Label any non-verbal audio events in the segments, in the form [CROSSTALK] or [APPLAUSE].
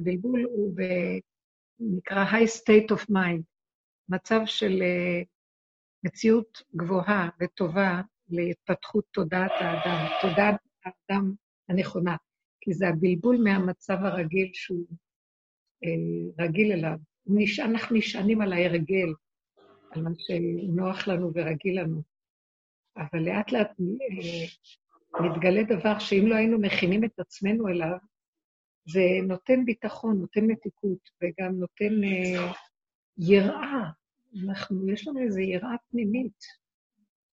הבלבול הוא ב... נקרא high state of mind, מצב של uh, מציאות גבוהה וטובה להתפתחות תודעת האדם, תודעת האדם הנכונה, כי זה הבלבול מהמצב הרגיל שהוא uh, רגיל אליו. אנחנו נשענים על ההרגל, על מה שנוח לנו ורגיל לנו. אבל לאט לאט uh, מתגלה דבר שאם לא היינו מכינים את עצמנו אליו, זה נותן ביטחון, נותן מתיקות, וגם נותן uh, יראה. אנחנו, יש לנו איזו יראה פנימית,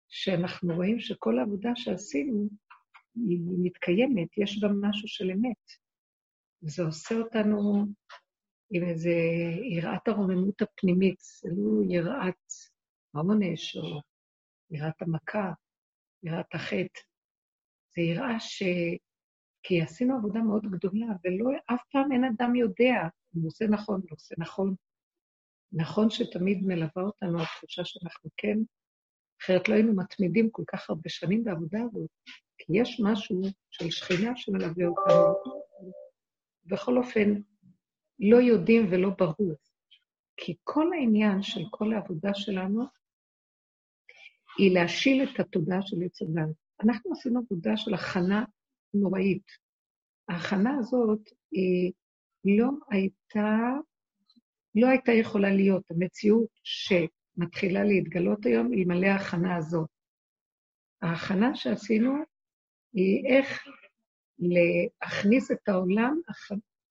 שאנחנו רואים שכל העבודה שעשינו, היא מתקיימת, יש בה משהו של אמת. וזה עושה אותנו עם איזו יראת הרוממות הפנימית, זה לא יראת העונש או יראת המכה, יראת החטא. זה יראה ש... כי עשינו עבודה מאוד גדולה, ולא, אף פעם אין אדם יודע אם הוא עושה נכון, לא עושה נכון. נכון שתמיד מלווה אותנו התחושה שאנחנו כן, אחרת לא היינו מתמידים כל כך הרבה שנים בעבודה הזאת, כי יש משהו של שכינה שמלווה אותנו. בכל אופן, לא יודעים ולא ברור. כי כל העניין של כל העבודה שלנו היא להשיל את התודעה של עץ הדת. אנחנו עשינו עבודה של הכנה נוראית. ההכנה הזאת היא לא הייתה, לא הייתה יכולה להיות המציאות שמתחילה להתגלות היום אלמלא ההכנה הזאת. ההכנה שעשינו היא איך להכניס את העולם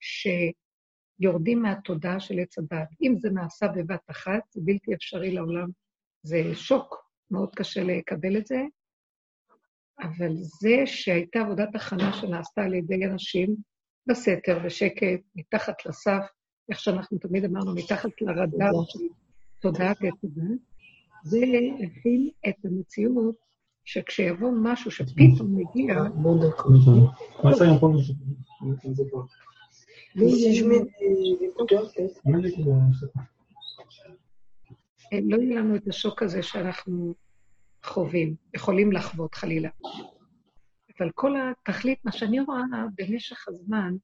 שיורדים מהתודעה של עץ הדת. אם זה נעשה בבת אחת, זה בלתי אפשרי לעולם, זה שוק, מאוד קשה לקבל את זה, אבל זה שהייתה עבודת הכנה שנעשתה על ידי אנשים בסתר, בשקט, מתחת לסף, איך שאנחנו תמיד אמרנו, מתחת לרדאר של תודעת עתודה, זה הכין את המציאות שכשיבוא משהו שפתאום מגיע... לא יהיה לנו את השוק הזה שאנחנו חווים, יכולים לחוות חלילה. אבל כל התכלית, מה שאני רואה במשך הזמן,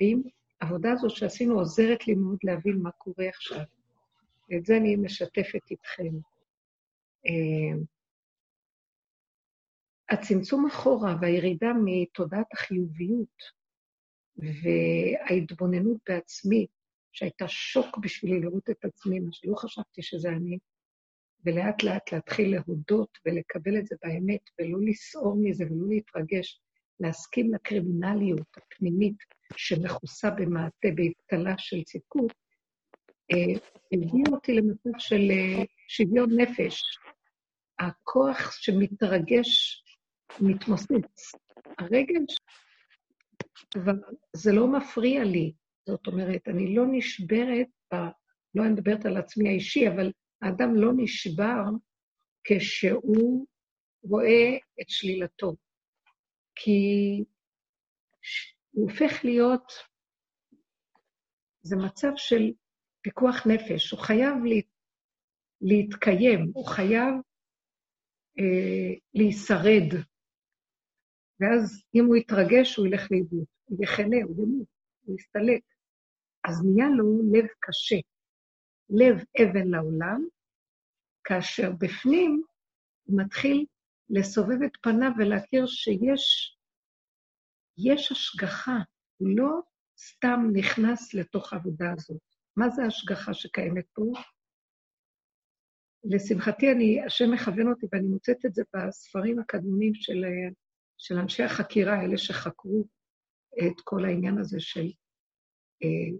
ואם העבודה הזו שעשינו עוזרת לי מאוד להבין מה קורה עכשיו, ואת זה אני משתפת איתכם. אה, הצמצום אחורה והירידה מתודעת החיוביות וההתבוננות בעצמי, שהייתה שוק בשבילי לראות את עצמי, מה שלא חשבתי שזה אני, ולאט לאט להתחיל להודות ולקבל את זה באמת, ולא לסעור מזה ולא להתרגש, להסכים לקרימינליות הפנימית שמכוסה במעטה, באבטלה של צדקות, אה, הביא אותי למצב של אה, שוויון נפש. הכוח שמתרגש, מתמוסס. הרגל, כבר, זה לא מפריע לי. זאת אומרת, אני לא נשברת, ב, לא אני מדברת על עצמי האישי, אבל האדם לא נשבר כשהוא רואה את שלילתו, כי הוא הופך להיות, זה מצב של פיקוח נפש, הוא חייב לה, להתקיים, הוא חייב אה, להישרד, ואז אם הוא יתרגש, הוא ילך לאיבוד, הוא יחנה, הוא ימות, הוא יסתלק. אז נהיה לו לב קשה. לב אבן לעולם, כאשר בפנים הוא מתחיל לסובב את פניו ולהכיר שיש יש השגחה, הוא לא סתם נכנס לתוך העבודה הזאת. מה זה ההשגחה שקיימת פה? לשמחתי, אני, השם מכוון אותי, ואני מוצאת את זה בספרים הקדמונים של, של אנשי החקירה, אלה שחקרו את כל העניין הזה של אה,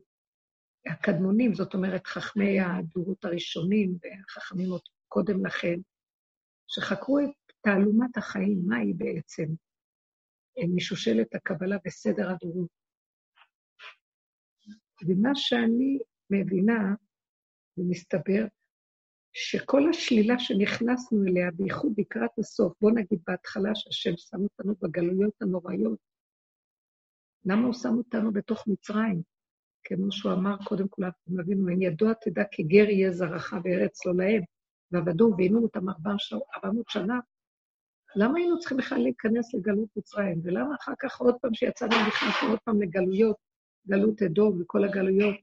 הקדמונים, זאת אומרת, חכמי הדורות הראשונים והחכמים עוד קודם לכן, שחקרו את תעלומת החיים, מה היא בעצם, משושלת הקבלה וסדר הדורות. ומה שאני מבינה, ומסתבר, שכל השלילה שנכנסנו אליה, בייחוד לקראת הסוף, בוא נגיד בהתחלה שהשם שם אותנו בגלויות הנוראיות, למה הוא שם אותנו בתוך מצרים? כמו שהוא אמר קודם כל, אנחנו אבינו, אם ידוע תדע כי גר יהיה זרעך וארץ לא להם, ועבדו ועינו אותם 400 שנה, למה היינו צריכים בכלל להיכנס לגלות מצרים? ולמה אחר כך עוד פעם שיצאנו נכנסנו עוד פעם לגלויות גלות אדום וכל הגלויות,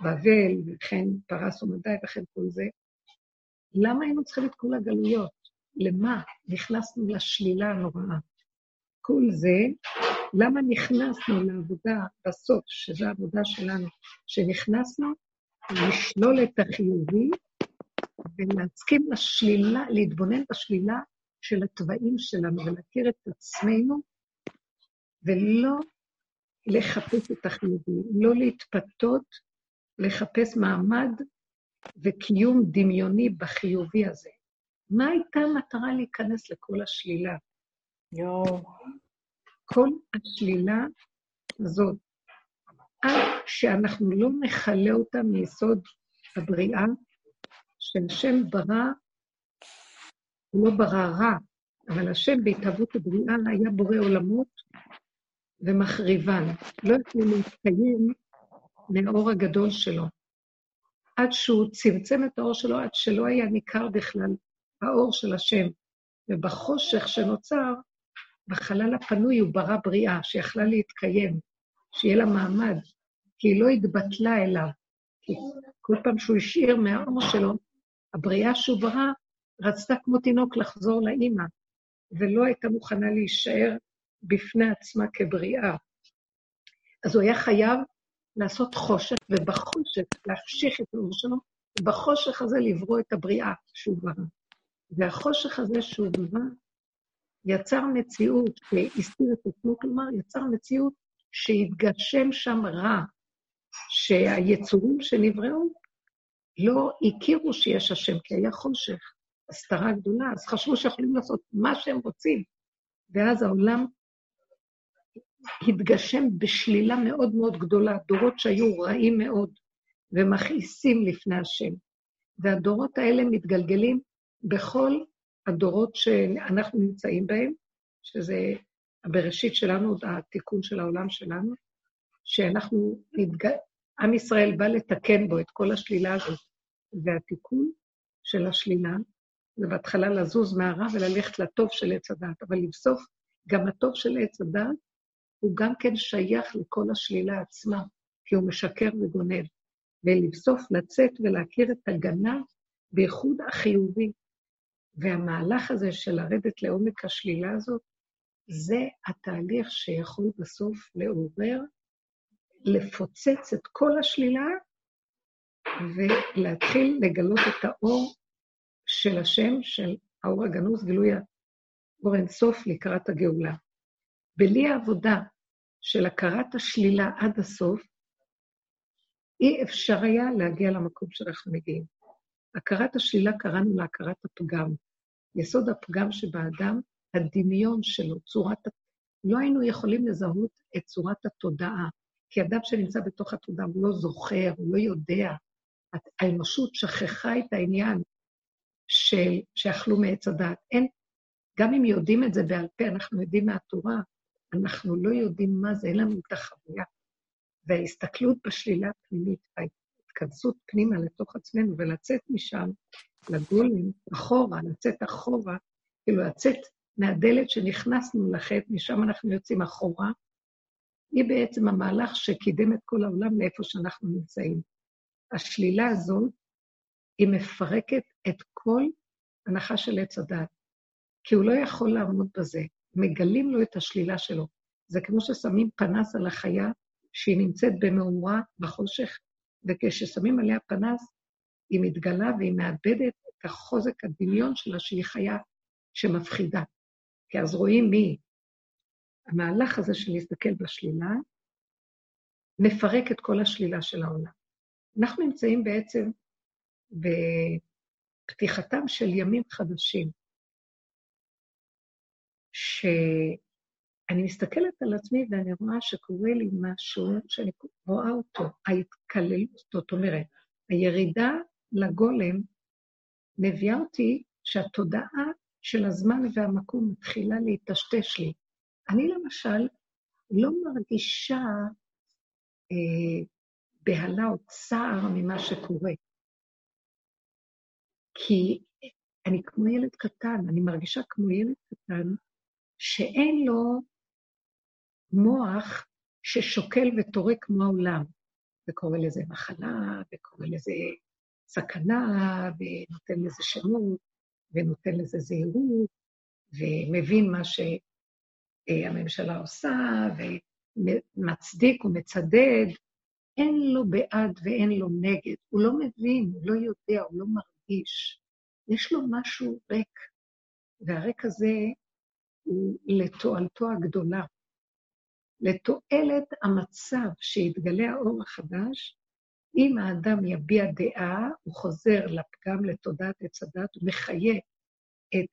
בבל, וכן פרס ומדי וכן כל זה, למה היינו צריכים את כל הגלויות? למה? נכנסנו לשלילה הנוראה. כל זה, למה נכנסנו לעבודה בסוף, שזו העבודה שלנו, שנכנסנו לשלול את החיובי ולהסכים לשלילה, להתבונן בשלילה של התוואים שלנו ולהכיר את עצמנו, ולא לחפש את החיובי, לא להתפתות, לחפש מעמד וקיום דמיוני בחיובי הזה. מה הייתה המטרה להיכנס לכל השלילה? יואו. כל השלילה הזאת, עד שאנחנו לא נכלה אותה מיסוד הבריאה, שהשם ברא, הוא לא ברא רע, אבל השם בהתהוות הבריאה היה בורא עולמות ומחריבן. לא יכלו להתקיים מהאור הגדול שלו. עד שהוא צמצם את האור שלו, עד שלא היה ניכר בכלל האור של השם. ובחושך שנוצר, בחלל הפנוי הוא ברא בריאה, שיכלה להתקיים, שיהיה לה מעמד, כי היא לא התבטלה אליו. כי כל פעם שהוא השאיר מהאור שלו, הבריאה שהוא ברא רצתה כמו תינוק לחזור לאימא, ולא הייתה מוכנה להישאר בפני עצמה כבריאה. אז הוא היה חייב לעשות חושך, ובחושך להחשיך את האור שלו, ובחושך הזה לברוא את הבריאה שהוא ברא. והחושך הזה שהוא ברא יצר מציאות שהסתיר את עצמו, כלומר, יצר מציאות שהתגשם שם רע, שהיצורים שנבראו לא הכירו שיש השם, כי היה חושך, הסתרה גדולה, אז חשבו שיכולים לעשות מה שהם רוצים. ואז העולם התגשם בשלילה מאוד מאוד גדולה, דורות שהיו רעים מאוד ומכעיסים לפני השם. והדורות האלה מתגלגלים בכל הדורות שאנחנו נמצאים בהם, שזה הבראשית שלנו, התיקון של העולם שלנו, שאנחנו, נתג... עם ישראל בא לתקן בו את כל השלילה הזאת, והתיקון של השלילה זה בהתחלה לזוז מהרע וללכת לטוב של עץ הדת, אבל לבסוף, גם הטוב של עץ הדת הוא גם כן שייך לכל השלילה עצמה, כי הוא משקר וגונב. ולבסוף לצאת ולהכיר את הגנה בייחוד החיובי. והמהלך הזה של לרדת לעומק השלילה הזאת, זה התהליך שיכול בסוף לעורר, לפוצץ את כל השלילה ולהתחיל לגלות את האור של השם, של האור הגנוז, גילוי האור אינסוף לקראת הגאולה. בלי העבודה של הכרת השלילה עד הסוף, אי אפשר היה להגיע למקום שאנחנו מגיעים. הכרת השלילה קראנו לה הכרת הפגם. יסוד הפגם שבאדם, הדמיון שלו, צורת... לא היינו יכולים לזהות את צורת התודעה, כי אדם שנמצא בתוך התודעה הוא לא זוכר, הוא לא יודע. האנושות שכחה את העניין של שאכלו מעץ הדעת. אין, גם אם יודעים את זה בעל פה, אנחנו יודעים מהתורה, אנחנו לא יודעים מה זה, אין לנו את החוויה. וההסתכלות בשלילה הפנימית, ההתכנסות פנימה לתוך עצמנו ולצאת משם לגולם, אחורה, לצאת אחורה, כאילו לצאת מהדלת שנכנסנו לחטא, משם אנחנו יוצאים אחורה, היא בעצם המהלך שקידם את כל העולם לאיפה שאנחנו נמצאים. השלילה הזאת, היא מפרקת את כל הנחה של עץ הדת, כי הוא לא יכול לעמוד בזה. מגלים לו את השלילה שלו. זה כמו ששמים פנס על החיה שהיא נמצאת במאורה בחושך, וכששמים עליה פנס, היא מתגלה והיא מאבדת את החוזק הדמיון שלה שהיא חיה שמפחידה. כי אז רואים מי. המהלך הזה של להסתכל בשלילה, מפרק את כל השלילה של העולם. אנחנו נמצאים בעצם בפתיחתם של ימים חדשים. שאני מסתכלת על עצמי ואני רואה שקורה לי משהו שאני רואה אותו, ההתקללות, זאת אומרת, הירידה לגולם מביאה אותי שהתודעה של הזמן והמקום מתחילה להיטשטש לי. אני למשל לא מרגישה אה, בהלה או צער ממה שקורה. כי אני כמו ילד קטן, אני מרגישה כמו ילד קטן שאין לו מוח ששוקל וטורק כמו העולם, וקורא לזה מחלה, וקורא לזה סכנה, ונותן לזה שמות, ונותן לזה זהירות, ומבין מה שהממשלה עושה, ומצדיק ומצדד. אין לו בעד ואין לו נגד. הוא לא מבין, הוא לא יודע, הוא לא מרגיש. יש לו משהו ריק, והריק הזה הוא לתועלתו הגדולה. לתועלת המצב שיתגלה האור החדש, אם האדם יביע דעה, הוא חוזר לפגם, לתודעת עץ הדת, הוא מחיה את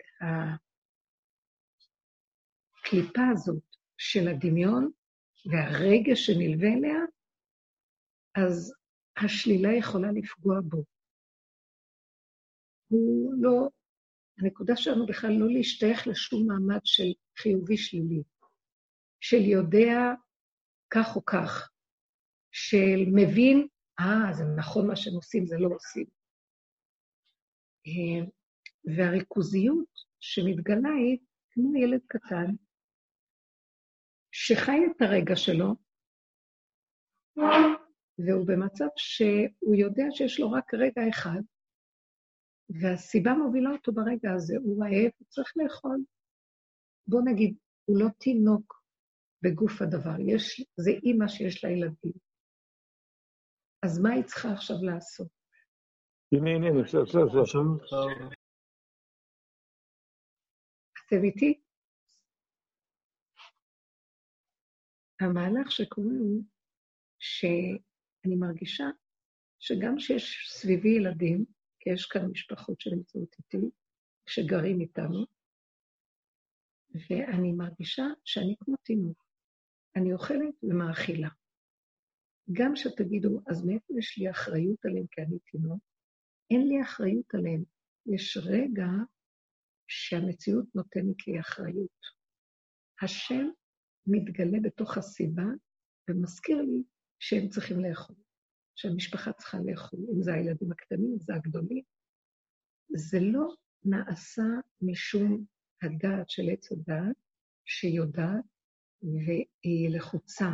הקליפה הזאת של הדמיון והרגש שנלווה אליה, אז השלילה יכולה לפגוע בו. הוא לא, הנקודה שלנו בכלל לא להשתייך לשום מעמד של חיובי שלילי, של יודע כך או כך, של מבין, אה, זה נכון מה שהם עושים, זה לא עושים. אה, והריכוזיות שמתגלה היא כמו ילד קטן, שחי את הרגע שלו, והוא במצב שהוא יודע שיש לו רק רגע אחד, והסיבה מובילה אותו ברגע הזה, הוא רעב, הוא צריך לאכול. בוא נגיד, הוא לא תינוק בגוף הדבר, יש, זה אימא שיש לה ילדים. אז מה היא צריכה עכשיו לעשות? הנה, הנה, בסדר, בסדר. אתם איתי? המהלך שקורה הוא שאני מרגישה שגם שיש סביבי ילדים, כי יש כאן משפחות שנמצאות איתי, שגרים איתנו, ואני מרגישה שאני כמו תינוק. אני אוכלת ומאכילה. גם שתגידו, אז מאיפה יש לי אחריות עליהם כי אני תינוק? אין לי אחריות עליהם. יש רגע שהמציאות נותנת לי אחריות. השם מתגלה בתוך הסיבה ומזכיר לי שהם צריכים לאכול, שהמשפחה צריכה לאכול, אם זה הילדים הקטנים, אם זה הגדולים. זה לא נעשה משום הדעת של עץ הדעת, שיודעת והיא לחוצה,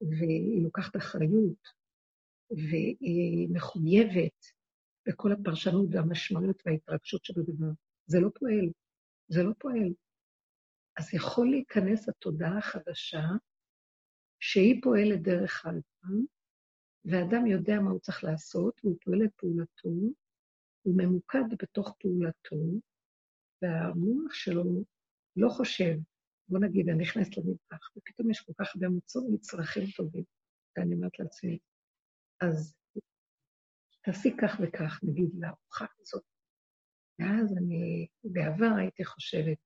והיא לוקחת אחריות, והיא מחויבת בכל הפרשנות והמשמעות וההתרגשות שבדבר. זה לא פועל, זה לא פועל. אז יכול להיכנס התודעה החדשה, שהיא פועלת דרך האדם, ואדם יודע מה הוא צריך לעשות, והוא פועל את פעולתו, הוא ממוקד בתוך פעולתו, והמוח שלו לא חושב, בוא נגיד, אני נכנסת למטבח, ופתאום יש כל כך הרבה מצרכים טובים, ואני אומרת לעצמי, אז תעשי כך וכך, נגיד, לארוחה הזאת. ואז אני, בעבר הייתי חושבת,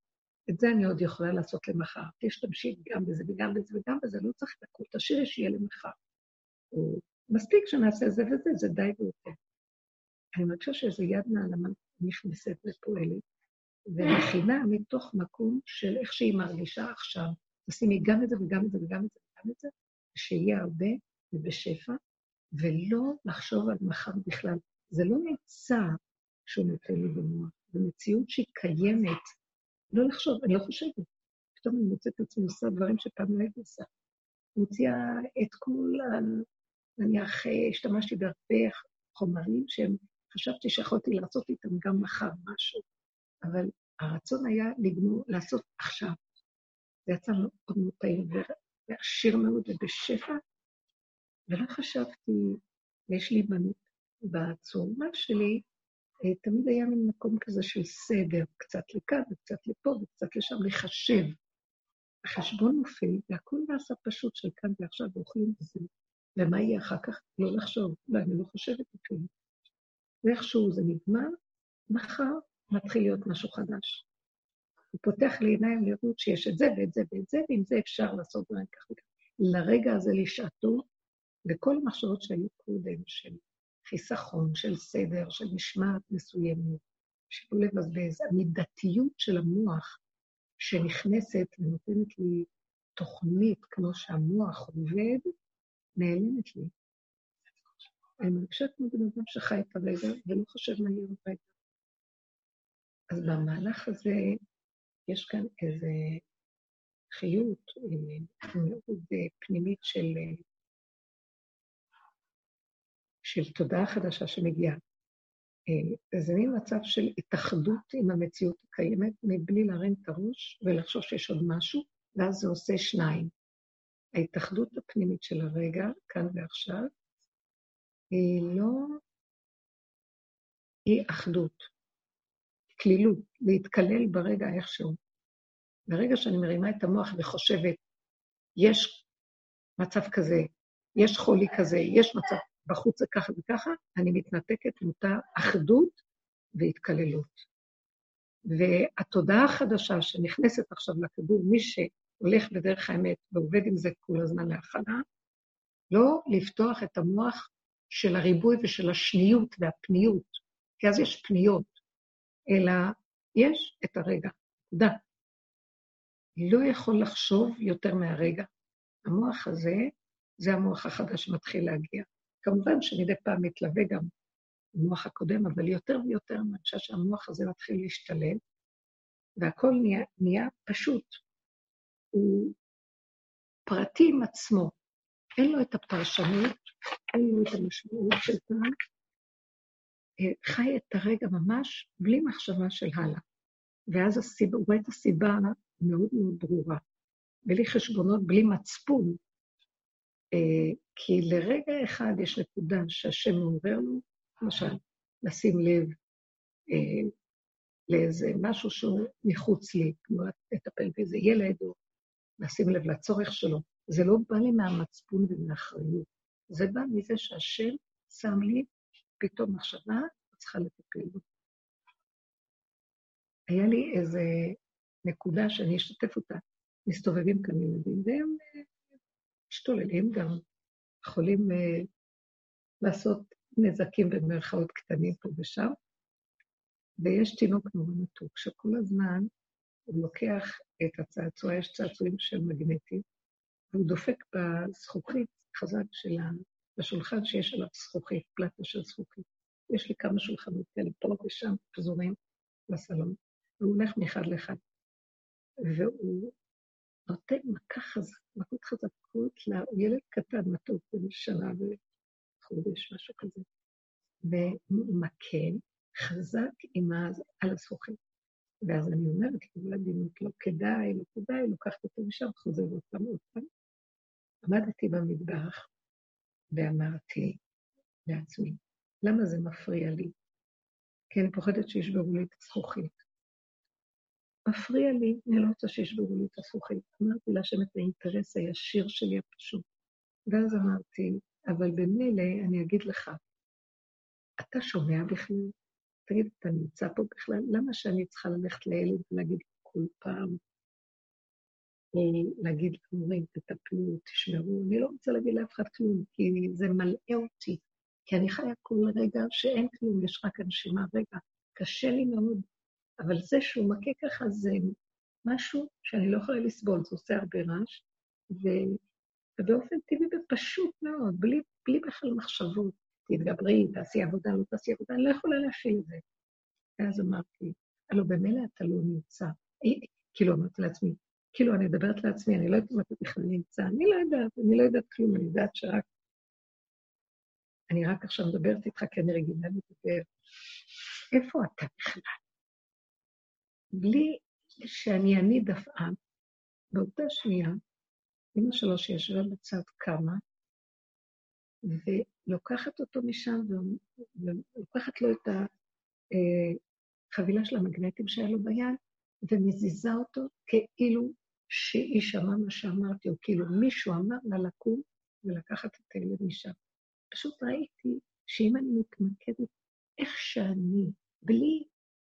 את זה אני עוד יכולה לעשות למחר. תשתמשי גם בזה וגם בזה וגם בזה, לא צריך הכול, תשאירי שיהיה למחר. מספיק שנעשה זה וזה, זה די ויותר. אני מרגישה שאיזו יד נעלמה נכנסת ופועלת, ומכינה מתוך מקום של איך שהיא מרגישה עכשיו. תשימי גם את זה וגם את זה וגם את זה וגם את זה, שיהיה הרבה ובשפע, ולא לחשוב על מחר בכלל. זה לא נמצא שהוא נותן לי במוח, זו מציאות שהיא קיימת לא לחשוב, אני לא חושבת. פתאום אני מוצאת את עצמי עושה דברים שפעם לא הייתי עושה. מוציאה את כל ה... נניח, אה, השתמשתי בהרבה חומרים שהם, חשבתי שיכולתי לעשות איתם גם מחר משהו, אבל הרצון היה לגמור, לעשות עכשיו. זה יצא מאוד מאוד טעים ועשיר מאוד ובשפע, ולא חשבתי, יש לי בצורה שלי אה, תמיד היה מין מקום כזה של סדר, קצת לכאן וקצת לפה וקצת לשם, לחשב. החשבון נופל, והכל נעשה פשוט של כאן ועכשיו, ואוכלים בזה. ומה יהיה אחר כך? לא לחשוב. לא, אני לא חושבת אפילו. ואיכשהו זה נגמר, מחר מתחיל להיות משהו חדש. הוא פותח לי עיניים לראות שיש את זה ואת זה ואת זה, ועם זה אפשר לעשות דברים כך וכך. לרגע הזה לשעתו, וכל המחשבות שהיו קודם, של חיסכון, של סדר, של משמעת מסוימת, שלא לבזבז. המידתיות של המוח שנכנסת ונותנת לי תוכנית כמו שהמוח עובד, נעלמת לי. אני מרגישה כמו בן אדם שחי את הרגע ולא חושב מה יהיה ברגע. אז במהלך הזה יש כאן איזה חיות מאוד פנימית של, של תודעה חדשה שמגיעה. זה מין מצב של התאחדות עם המציאות הקיימת, מבלי להרים את הראש ולחשוב שיש עוד משהו, ואז זה עושה שניים. ההתאחדות הפנימית של הרגע, כאן ועכשיו, היא לא... היא אחדות, כלילות, להתקלל ברגע איכשהו. ברגע שאני מרימה את המוח וחושבת, יש מצב כזה, יש חולי כזה, יש מצב, בחוץ ככה וככה, אני מתנתקת עם אותה אחדות והתקללות. והתודעה החדשה שנכנסת עכשיו לכדור, מי שהולך בדרך האמת ועובד עם זה כל הזמן להכנה, לא לפתוח את המוח של הריבוי ושל השניות והפניות, כי אז יש פניות, אלא יש את הרגע, נקודה. לא יכול לחשוב יותר מהרגע. המוח הזה, זה המוח החדש שמתחיל להגיע. כמובן שמדי פעם מתלווה גם המוח הקודם, אבל יותר ויותר אני חושבת שהמוח הזה מתחיל להשתלב, והכל נהיה, נהיה פשוט. הוא פרטי עם עצמו, אין לו את הפרשנות, אין לו את המשמעות של פעם, חי את הרגע ממש בלי מחשבה של הלאה. ואז הסיבה, הוא רואה את הסיבה מאוד מאוד ברורה. בלי חשבונות, בלי מצפון, אה, כי לרגע אחד יש נקודה שהשם מעורר לו, למשל, לשים לב אה, לאיזה משהו שהוא מחוץ לי, כמו לטפל באיזה ילד, או לשים לב לצורך שלו. זה לא בא לי מהמצפון ומהאחריות, זה בא מזה שהשם שם לי פתאום מחשבה, צריכה לטפל בו. היה לי איזה נקודה שאני אשתף אותה. מסתובבים כאן ילדים, והם אה, משתוללים גם, יכולים אה, לעשות נזקים במרכאות קטנים פה ושם. ויש תינוק נורא מתוק, שכל הזמן הוא לוקח את הצעצוע, יש צעצועים של מגנטים, והוא דופק בזכוכית חזק של. בשולחן שיש עליו זכוכית, פלטה של זכוכית. יש לי כמה שולחנות כאלה פה ושם פזורים בסלון, והוא הולך מאחד לאחד. והוא נותן מכה חזק, מכות חזקות, הוא ילד קטן, מתוק, בן שנה וחודש, משהו כזה. והוא מכה חזק עם הז... על הזכוכית. ואז אני אומרת לילדינות, לא כדאי, לא כדאי, לוקחת אותו משם, חוזר עוד עוד פעם. עמדתי במטבח ואמרתי לעצמי, למה זה מפריע לי? כי אני פוחדת שישברו לי את הזכוכית. מפריע לי, אני לא רוצה שישברו לי את הזכוכית. אמרתי להשם את האינטרס הישיר שלי הפשוט. ואז אמרתי, אבל במילא אני אגיד לך, אתה שומע בכלל? תגיד, אתה נמצא פה בכלל? למה שאני צריכה ללכת לילד ולהגיד כל פעם, להגיד למורים, תטפלו, תשמרו? אני לא רוצה להגיד לאף אחד כלום, כי זה מלאה אותי. כי אני חיה כל רגע שאין כלום, יש רק הנשימה. רגע, קשה לי מאוד אבל זה שהוא מכה ככה זה משהו שאני לא יכולה לסבול, זה עושה הרבה רעש, ו... ובאופן טבעי ופשוט מאוד, בלי, בלי בכלל מחשבות, תתגברי, תעשי עבודה, לא תעשי עבודה, אני לא יכולה להפעיל את זה. ואז אמרתי, הלו במילא אתה לא נמצא. כאילו אמרתי לעצמי, כאילו אני מדברת לעצמי, אני לא יודעת אם אתה בכלל נמצא, אני לא יודעת, אני לא יודעת כלום, אני יודעת שרק... אני רק עכשיו מדברת איתך כי אני רגילה לדבר. איפה אתה בכלל? בלי שאני אניד עפעף, באותה שנייה, אמא שלו שישבה בצד קמה, ולוקחת אותו משם, ולוקחת לו את החבילה של המגנטים שהיה לו ביד, ומזיזה אותו כאילו שהיא שמעה מה שאמרתי, או כאילו מישהו אמר לה לקום ולקחת את הילד משם. פשוט ראיתי שאם אני מתמקדת איך שאני, בלי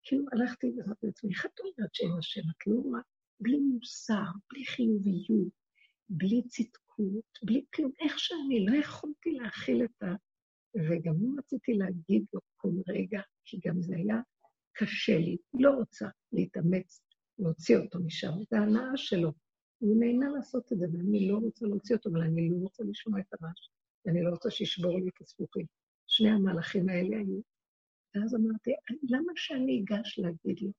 כאילו הלכתי ואמרתי לעצמי, איך את אומרת השם? את לא רואה? בלי מוסר, בלי חיוביות, בלי צדקות, בלי כלום. איך שאני לא יכולתי להכיל את ה... וגם לא רציתי להגיד לו כל רגע, כי גם זה היה קשה לי. לא רוצה להתאמץ, להוציא אותו משם. זה הנאה שלו. הוא נהנה לעשות את זה, ואני לא רוצה להוציא אותו, אבל אני לא רוצה לשמוע את הרעש, ואני לא רוצה שישבור לי את הזכוכים. שני המהלכים האלה היו ואז אמרתי, למה שאני אגש להגיד לו?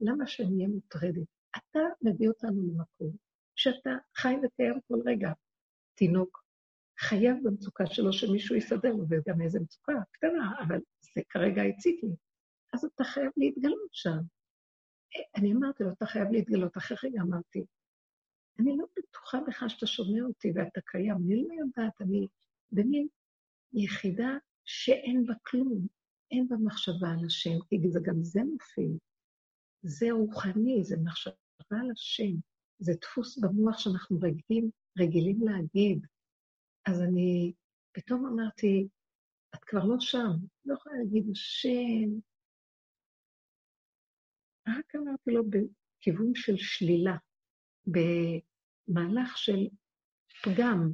למה שאני אהיה מוטרדת? אתה מביא אותנו למקום שאתה חי וקיים כל רגע. תינוק חייב במצוקה שלו שמישהו יסדר לו, וגם איזה מצוקה קטנה, אבל זה כרגע הציק לי. אז אתה חייב להתגלות שם. אני אמרתי לו, אתה חייב להתגלות. אחרי רגע אמרתי, אני לא בטוחה בך שאתה שומע אותי ואתה קיים, אני לא יודעת, אני במין יחידה שאין בה כלום, אין בה מחשבה על השם, כי זה גם זה מופיע. זה רוחני, זה מחשבה על השם, זה דפוס במוח שאנחנו רגילים, רגילים להגיד. אז אני פתאום אמרתי, את כבר לא שם, לא יכולה להגיד השם. רק אמרתי לו בכיוון של שלילה, במהלך של פגם.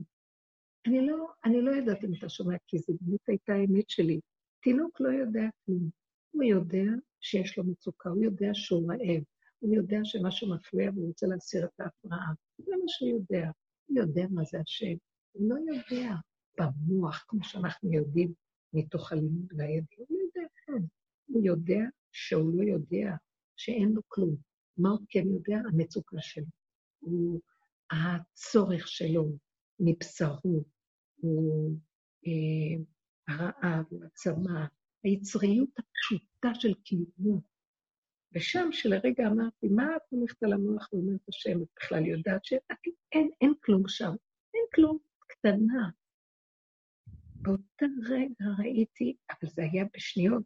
אני לא, אני לא יודעת אם אתה שומע, כי זו באמת הייתה האמת שלי. תינוק לא יודע כלום. הוא יודע שיש לו מצוקה, הוא יודע שהוא רעב, הוא יודע שמשהו מפריע והוא רוצה להסיר את ההפרעה. זה מה שהוא יודע. הוא יודע מה זה השם. הוא לא יודע במוח, כמו שאנחנו יודעים מתוך הלימוד והידע, הוא לא יודע כלום. הוא יודע שהוא לא יודע, שאין לו כלום. מה הוא כן יודע? המצוקה שלו. הוא הצורך שלו מבשרו, הוא אה, הרעב, הוא הצמא, היצריות הפשוטה של קיומו. ושם שלרגע אמרתי, מה את הולכת על המוח ואומרת השם, את בכלל יודעת שאין אין כלום שם, אין כלום, קטנה. באותה רגע ראיתי, אבל זה היה בשניות,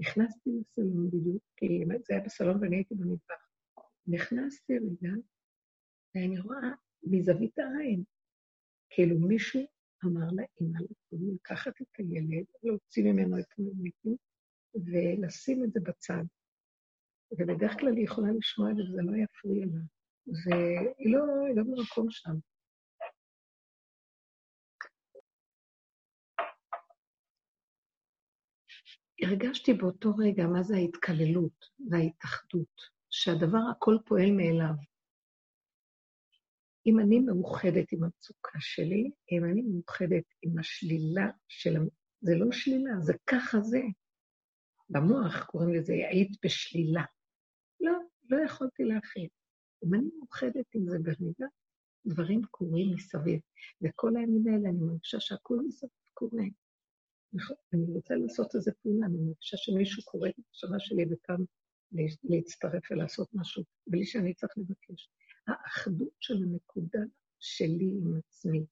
נכנסתי לסלון בדיוק, כי זה היה בסלון ואני הייתי במטבח. נכנסתי רגע, ואני רואה מזווית העין, כאילו מישהו אמר לאמא לקום לקחת את הילד, להוציא ממנו את הממיתים ולשים את זה בצד. ובדרך כלל היא יכולה לשמוע את זה וזה לא יפריע לה. והיא לא, לא במקום שם. הרגשתי באותו רגע מה זה ההתקללות וההתאחדות, שהדבר הכל פועל מאליו. אם אני מאוחדת עם המצוקה שלי, אם אני מאוחדת עם השלילה של... זה לא שלילה, זה ככה זה. במוח קוראים לזה, היית בשלילה. לא, לא יכולתי להכין. אם אני מאוחדת עם זה ברגע, דברים קורים מסביב. וכל הימים האלה אני מרגישה שהכול מסביב קורה. נכון, אני רוצה לעשות איזה פעולה, אני מרגישה שמישהו קורא את המחשבה שלי וקם להצטרף ולעשות משהו, בלי שאני צריך לבקש. האחדות של הנקודה שלי עם עצמי,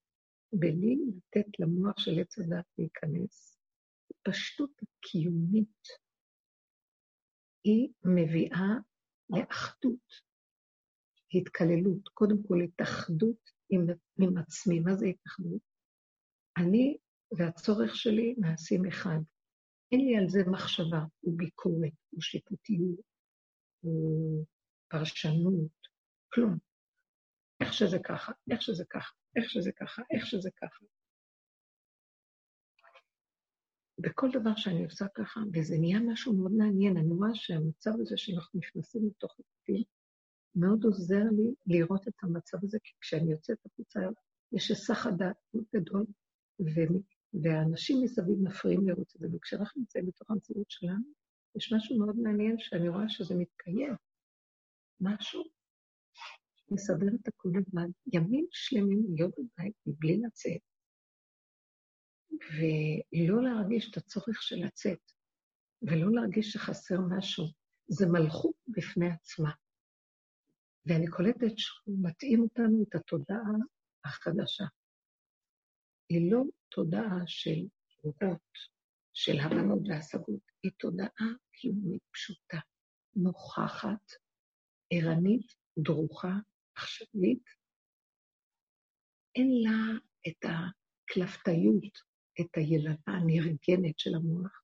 בלי לתת למוח של עץ הדת להיכנס, פשטות הקיומית, היא מביאה לאחדות, התקללות, קודם כל התאחדות עם, עם עצמי. מה זה התאחדות? אני והצורך שלי נעשים אחד. אין לי על זה מחשבה, הוא ביקורת, הוא שיפוטיות, הוא פרשנות, כלום. איך שזה ככה, איך שזה ככה, איך שזה ככה, איך שזה ככה. בכל דבר שאני עושה ככה, וזה נהיה משהו מאוד מעניין, אני רואה שהמצב הזה שאנחנו נכנסים לתוך החוטים, מאוד עוזר לי לראות את המצב הזה, כי כשאני יוצאת החוצה, יש היסח הדעת מאוד גדול, והאנשים מסביב מפריעים לראות את זה, וכשאנחנו נמצאים בתוך המציאות שלנו, יש משהו מאוד מעניין שאני רואה שזה מתקיים. משהו מסדר את הכול לבד, ימים שלמים להיות בבית מבלי לצאת, ולא להרגיש את הצורך של לצאת, ולא להרגיש שחסר משהו. זה מלכות בפני עצמה. ואני קולטת שהוא מתאים אותנו את התודעה החדשה. היא לא תודעה של רוחות, של הבנות והשגות, היא תודעה קיומית פשוטה, נוכחת, ערנית, דרוכה, עכשווית. אין לה את הקלפתיות, את הילדה הנרגנת של המוח,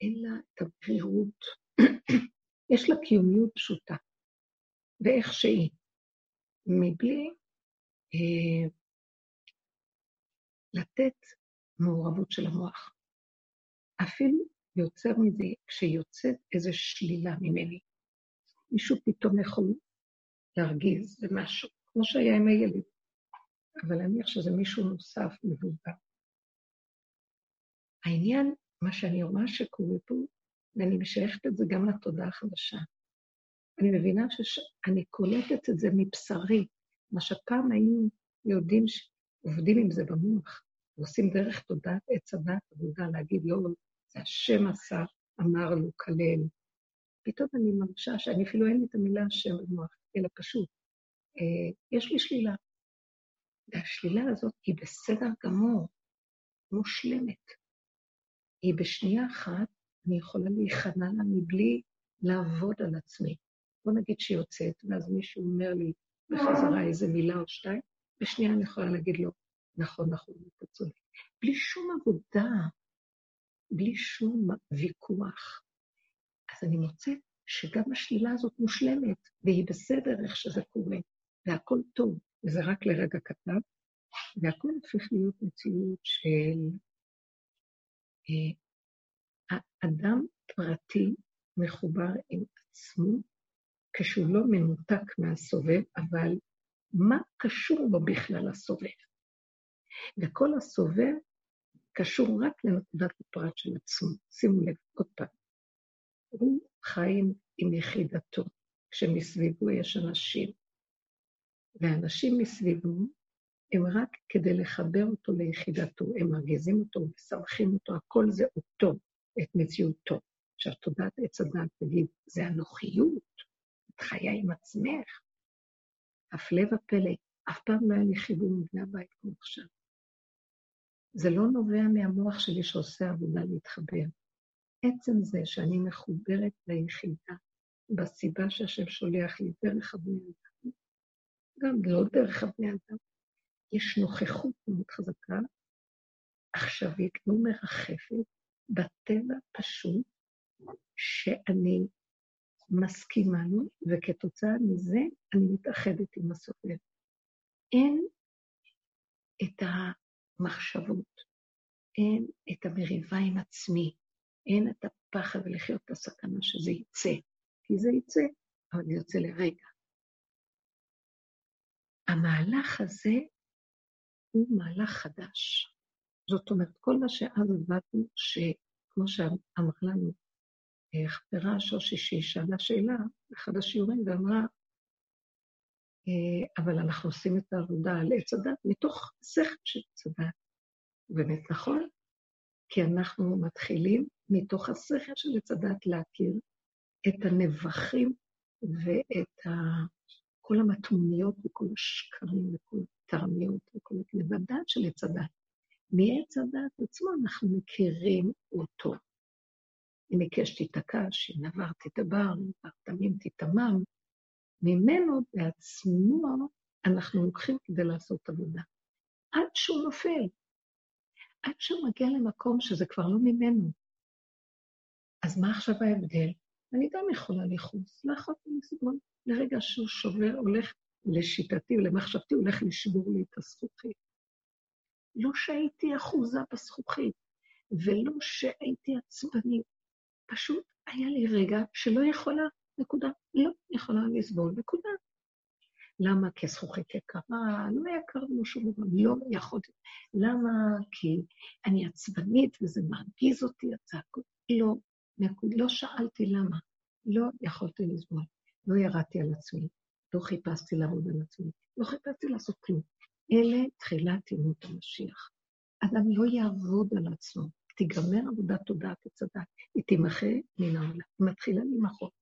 אין לה את הברירות. [CLEARS THROAT] יש לה קיומיות פשוטה, ואיך שהיא, מבלי אה, לתת מעורבות של המוח. אפילו יוצר מזה, כשיוצאת איזו שלילה ממני, מישהו פתאום יכול להרגיז במשהו, כמו שהיה עם הילד, אבל נניח שזה מישהו נוסף, מבוגר. העניין, מה שאני רואה שקורה פה, ואני משייכת את זה גם לתודעה החדשה, אני מבינה שאני קולטת את זה מבשרי, מה שפעם היינו יודעים שעובדים עם זה במוח, ועושים דרך תודעת עץ הדת עבודה, להגיד, לא, זה השם עשה, אמר לו, כלל. פתאום אני מרגישה שאני אפילו אין לי את המילה השם במוח, אלא פשוט, אה, יש לי שלילה. והשלילה הזאת היא בסדר גמור, מושלמת. היא בשנייה אחת, אני יכולה להיכנע לה מבלי לעבוד על עצמי. בוא נגיד שהיא יוצאת, ואז מישהו אומר לי בחזרה איזה מילה או שתיים, בשנייה אני יכולה להגיד לו, נכון, נכון, אתה צודק. בלי שום עבודה, בלי שום ויכוח. אז אני מוצאת שגם השלילה הזאת מושלמת, והיא בסדר איך שזה קורה, והכל טוב, וזה רק לרגע קטן, והכל הופך להיות מציאות של אה, אדם פרטי מחובר עם עצמו, כשהוא לא מנותק מהסובב, אבל מה קשור בו בכלל הסובב? וכל הסובב קשור רק לנקודת הפרט של עצמו. שימו לב, עוד פעם. הוא חיים עם יחידתו, כשמסביבו יש אנשים, ואנשים מסביבו הם רק כדי לחבר אותו ליחידתו, הם מרגיזים אותו, משמחים אותו, הכל זה אותו, את מציאותו. עכשיו, תודעת עץ הדת תגיד, זה הנוחיות, את חיה עם עצמך. הפלא ופלא, אף פעם לא היה לי חיבור מבני הבית כמו עכשיו. זה לא נובע מהמוח שלי שעושה עבודה להתחבר. עצם זה שאני מחוברת ליחידה, בסיבה שהשם שולח לי דרך הבני אדם, גם לא דרך הבני אדם, יש נוכחות מאוד חזקה, עכשווית, לא מרחפת, בטבע פשוט, שאני מסכימה לו, וכתוצאה מזה אני מתאחדת עם הסובב. אין את המחשבות, אין את המריבה עם עצמי, אין את הפחד ולחיות את הסכנה שזה יצא, כי זה יצא, אבל זה יוצא לרגע. המהלך הזה הוא מהלך חדש. זאת אומרת, כל מה שאז עבדנו, שכמו שאמרה לנו חברה שושי, שאלה שאלה באחד השיעורים ואמרה, אה, אבל אנחנו עושים את העבודה על עץ הדת מתוך שכל של עץ הדת. באמת נכון, כי אנחנו מתחילים מתוך השכל של עץ הדת להכיר את הנבחים ואת ה... כל המטמוניות וכל השקרים וכל התרמיות וכל הדת של עץ הדת. מעץ הדת עצמו אנחנו מכירים אותו. אם עיקש תתעקש, אם עבר תדבר, אם תמים תתמם, ממנו בעצמו אנחנו לוקחים כדי לעשות עבודה. עד שהוא נופל, עד שהוא מגיע למקום שזה כבר לא ממנו. אז מה עכשיו ההבדל? אני גם יכולה לכעוס, לא יכולתי לסבול. לרגע שהוא שובר, הולך לשיטתי ולמחשבתי, הולך לשבור לי את הזכוכית. לא שהייתי אחוזה בזכוכית, ולא שהייתי עצבנית. פשוט היה לי רגע שלא יכולה, נקודה. לא יכולה לסבול, נקודה. למה? כי הזכוכית יקרה, לא יקר לנו שום דבר, לא יכולתי. למה? כי אני עצבנית וזה מרגיז אותי, הצעקות. לא, נקוד, לא שאלתי למה. לא יכולתי לסבול. לא ירדתי על עצמי, לא חיפשתי לעבוד על עצמי, לא חיפשתי לעשות כלום. אלה תחילת ימות המשיח. אדם לא יעבוד על עצמו, תיגמר עבודת תודעת הדת, היא תימחה מן העולם, היא מתחילה למחות.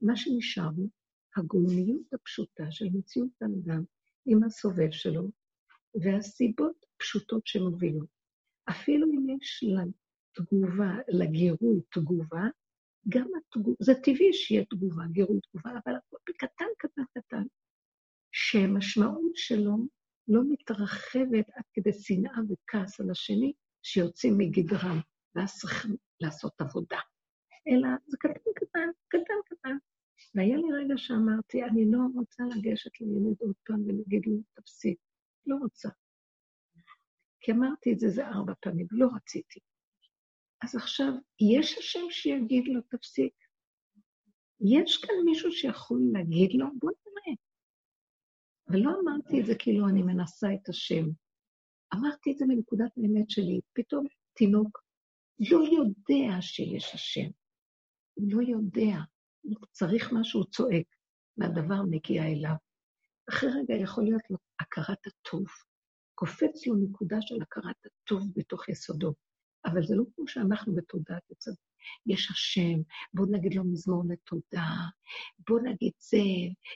מה שנשאר הוא הגולמיות הפשוטה של מציאות האדם עם הסובב שלו, והסיבות הפשוטות שמובילות. אפילו אם יש לתגובה, לגירוי תגובה, גם התגובה, זה טבעי שיהיה תגובה, גירוי תגובה, אבל הכל בקטן, קטן, קטן, שהמשמעות שלו לא מתרחבת עד כדי שנאה וכעס על השני, שיוצאים מגדרם, ואז צריכים לעשות עבודה. אלא זה קטן, קטן, קטן, קטן. והיה לי רגע שאמרתי, אני לא רוצה לגשת לילד עוד פעם ולהגיד לו, תפסיק. לא רוצה. כי אמרתי את זה זה ארבע פעמים, לא רציתי. אז עכשיו, יש השם שיגיד לו, תפסיק. יש כאן מישהו שיכול להגיד לו, בוא נראה. ולא אמרתי את זה כאילו אני מנסה את השם. אמרתי את זה מנקודת האמת שלי. פתאום תינוק לא יודע שיש השם. הוא לא יודע. הוא צריך משהו, צועק, והדבר מגיע אליו. אחרי רגע יכול להיות לו הכרת הטוב. קופץ לו נקודה של הכרת הטוב בתוך יסודו. אבל זה לא כמו שאנחנו בתודעת הצד. יש השם, בואו נגיד לו מזמור לתודה, בואו נגיד זה,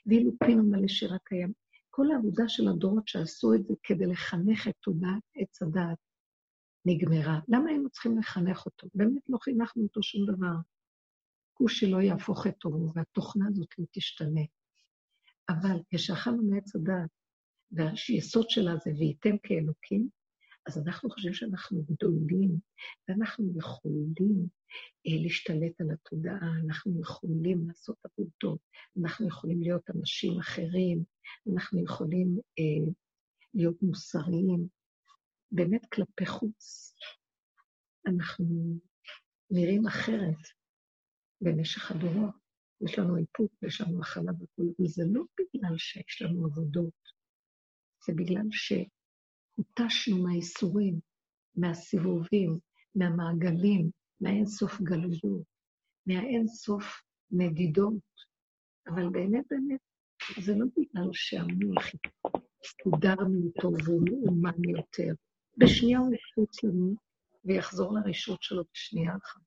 ואילו פינו מלא שירה קיים. כל העבודה של הדורות שעשו את זה כדי לחנך את תודעת עץ הדעת נגמרה. למה היינו צריכים לחנך אותו? באמת לא חינכנו אותו שום דבר. כושי לא יהפוך את תורו, והתוכנה הזאת לא תשתנה. אבל כשאכלנו מעץ הדעת, והיסוד שלה זה וייתם כאלוקים, אז אנחנו חושבים שאנחנו גדולים, ואנחנו יכולים אה, להשתלט על התודעה, אנחנו יכולים לעשות עבודות, אנחנו יכולים להיות אנשים אחרים, אנחנו יכולים אה, להיות מוסריים. באמת כלפי חוץ, אנחנו נראים אחרת במשך הדורות. יש לנו איפוק ויש לנו הכלה וכו', וזה לא בגלל שיש לנו עבודות, זה בגלל שהותשנו מהאיסורים, מהסיבובים, מהמעגלים, מהאינסוף גלויות, מהאינסוף נדידות, אבל באמת באמת, זה לא בגלל שהמוח הסתודרנו אותו והוא מאומן יותר. בשנייה הוא יקפוץ לנו ויחזור לרשות שלו בשנייה אחת.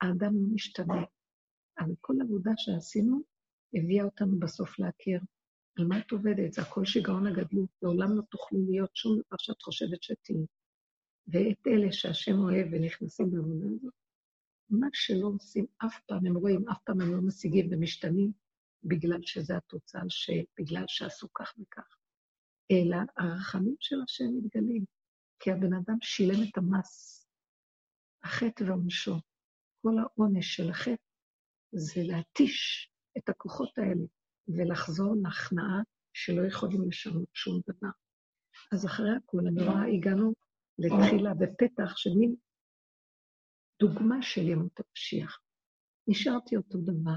האדם לא משתנה, אבל כל עבודה שעשינו הביאה אותנו בסוף להכיר על מה את עובדת, זה הכל שיגעון הגדלות, לעולם לא תוכלו להיות שום דבר שאת חושבת שתהיי. ואת אלה שהשם אוהב ונכנסים לעבודה הזאת, מה שלא עושים אף פעם, הם רואים, אף פעם הם לא משיגים ומשתנים, בגלל שזה התוצאה, בגלל שעשו כך וכך. אלא הרחמים של השם מתגלים, כי הבן אדם שילם את המס, החטא ועונשו. כל העונש של החטא זה להתיש את הכוחות האלה ולחזור להכנעה שלא יכולים לשנות שום דבר. אז אחרי הכול, אני רואה, הגענו לתחילה בפתח של מין דוגמה של ימות המשיח. נשארתי אותו דבר,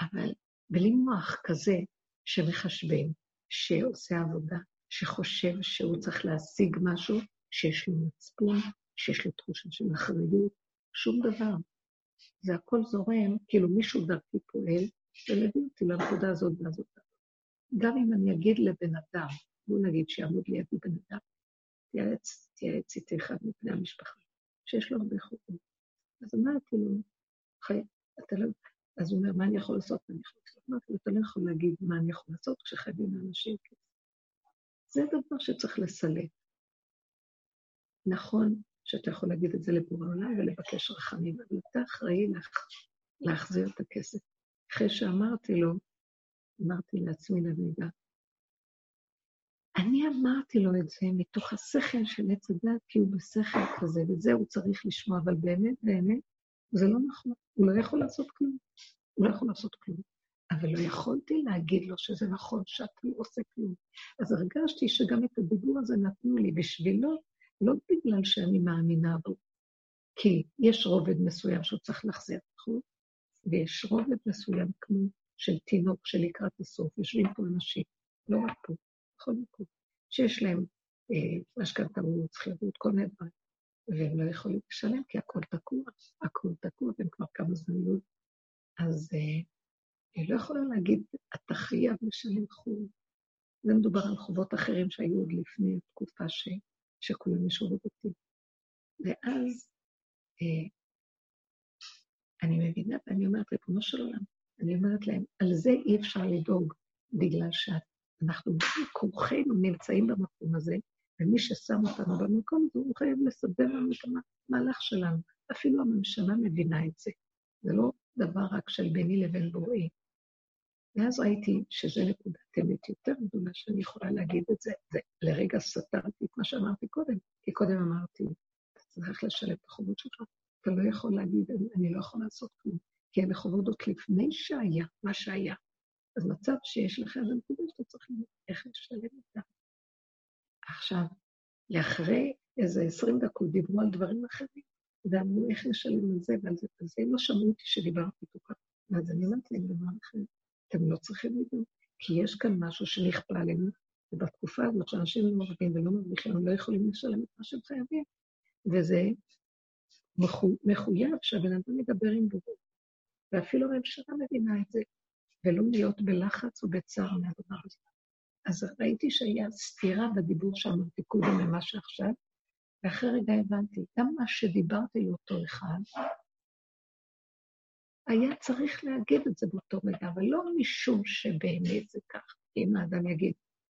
אבל בלי מוח כזה שמחשבן, שעושה עבודה, שחושב שהוא צריך להשיג משהו, שיש לו מצפון, שיש לו תחושה של אחריות, שום דבר. זה הכל זורם, כאילו מישהו דרכי פועל, ומביא אותי לנקודה הזאת והזאת. גם אם אני אגיד לבן אדם, בואו נגיד שיעמוד לידי בן אדם, תייעץ, תייעץ איתי אחד מפני המשפחה, שיש לו הרבה חוקים. אז אמרתי לו, חי, אתה לא... אז הוא אומר, מה אני יכול לעשות? אני יכול לעשות? אמרתי לו, אתה לא יכול להגיד מה אני יכול לעשות כשחייבים לאנשים כסף. זה דבר שצריך לסלק. נכון שאתה יכול להגיד את זה לבורא העולם ולבקש רחמים, אבל אתה אחראי לה, להחזיר את הכסף. אחרי שאמרתי לו, אמרתי לעצמי לרגע, אני אמרתי לו את זה מתוך השכל של עץ הדת, כי הוא בשכל כזה, וזה הוא צריך לשמוע, אבל באמת, באמת, זה לא נכון. הוא לא יכול לעשות כלום. הוא לא יכול לעשות כלום. אבל לא יכולתי להגיד לו שזה נכון, שאתה לא עושה כלום. אז הרגשתי שגם את הדיבור הזה נתנו לי בשבילו, לא בגלל שאני מאמינה בו, כי יש רובד מסוים שהוא צריך להחזיר? ויש רובד מסוים כמו של תינוק שלקראת הסוף, יושבים פה אנשים, לא רק פה, בכל מקום, שיש להם אה, משכנתאות, שכירות, כל מיני דברים, והם לא יכולים לשלם כי הכל תקוע, הכל תקוע, והם כבר כמה זמן לא... אז אה, אני לא יכולה להגיד, אתה חייב לשלם חוב. זה מדובר על חובות אחרים שהיו עוד לפני התקופה ש... שכולם ישרו אותי. ואז אה, אני מבינה, ואני אומרת, ריבונו של עולם, אני אומרת להם, על זה אי אפשר לדאוג, בגלל שאנחנו כורחנו נמצאים במקום הזה, ומי ששם אותנו במקום הזה, הוא חייב לסדר לנו את המהלך שלנו. אפילו הממשלה מבינה את זה. זה לא דבר רק של ביני לבין בוראי. ואז ראיתי שזו נקודת אמת יותר גדולה שאני יכולה להגיד את זה. זה לרגע סתרתי את מה שאמרתי קודם, כי קודם אמרתי, אתה צריך לשלם את החובות שלך, אתה לא יכול להגיד, אני, לא יכול לעשות כלום, כי אלה חובות עוד לפני שהיה, מה שהיה. אז מצב שיש לך איזה נקודה שאתה צריך לראות איך לשלם אותה. עכשיו, לאחרי איזה עשרים דקות דיברו על דברים אחרים, ואמרו איך לשלם על זה ועל זה ועל זה, לא שמעו אותי שדיברתי איתו ככה. ואז אני אומרת להם דבר אחר, אתם לא צריכים לדעת, כי יש כאן משהו שנכפה עלינו, ובתקופה הזאת שאנשים לא מרוויחים ולא מרוויחים, הם לא יכולים לשלם את מה שהם חייבים. וזה מחויב שהבן אדם ידבר עם בורות. ואפילו הממשלה מבינה את זה. ולא להיות בלחץ ובצער מהדבר הזה. אז ראיתי שהיה סתירה בדיבור שאמרתי קודם למה שעכשיו, ואחרי רגע הבנתי, גם מה שדיברתי לאותו אחד, היה צריך להגיד את זה באותו רגע, אבל לא משום שבאמת זה כך. אם האדם יגיד,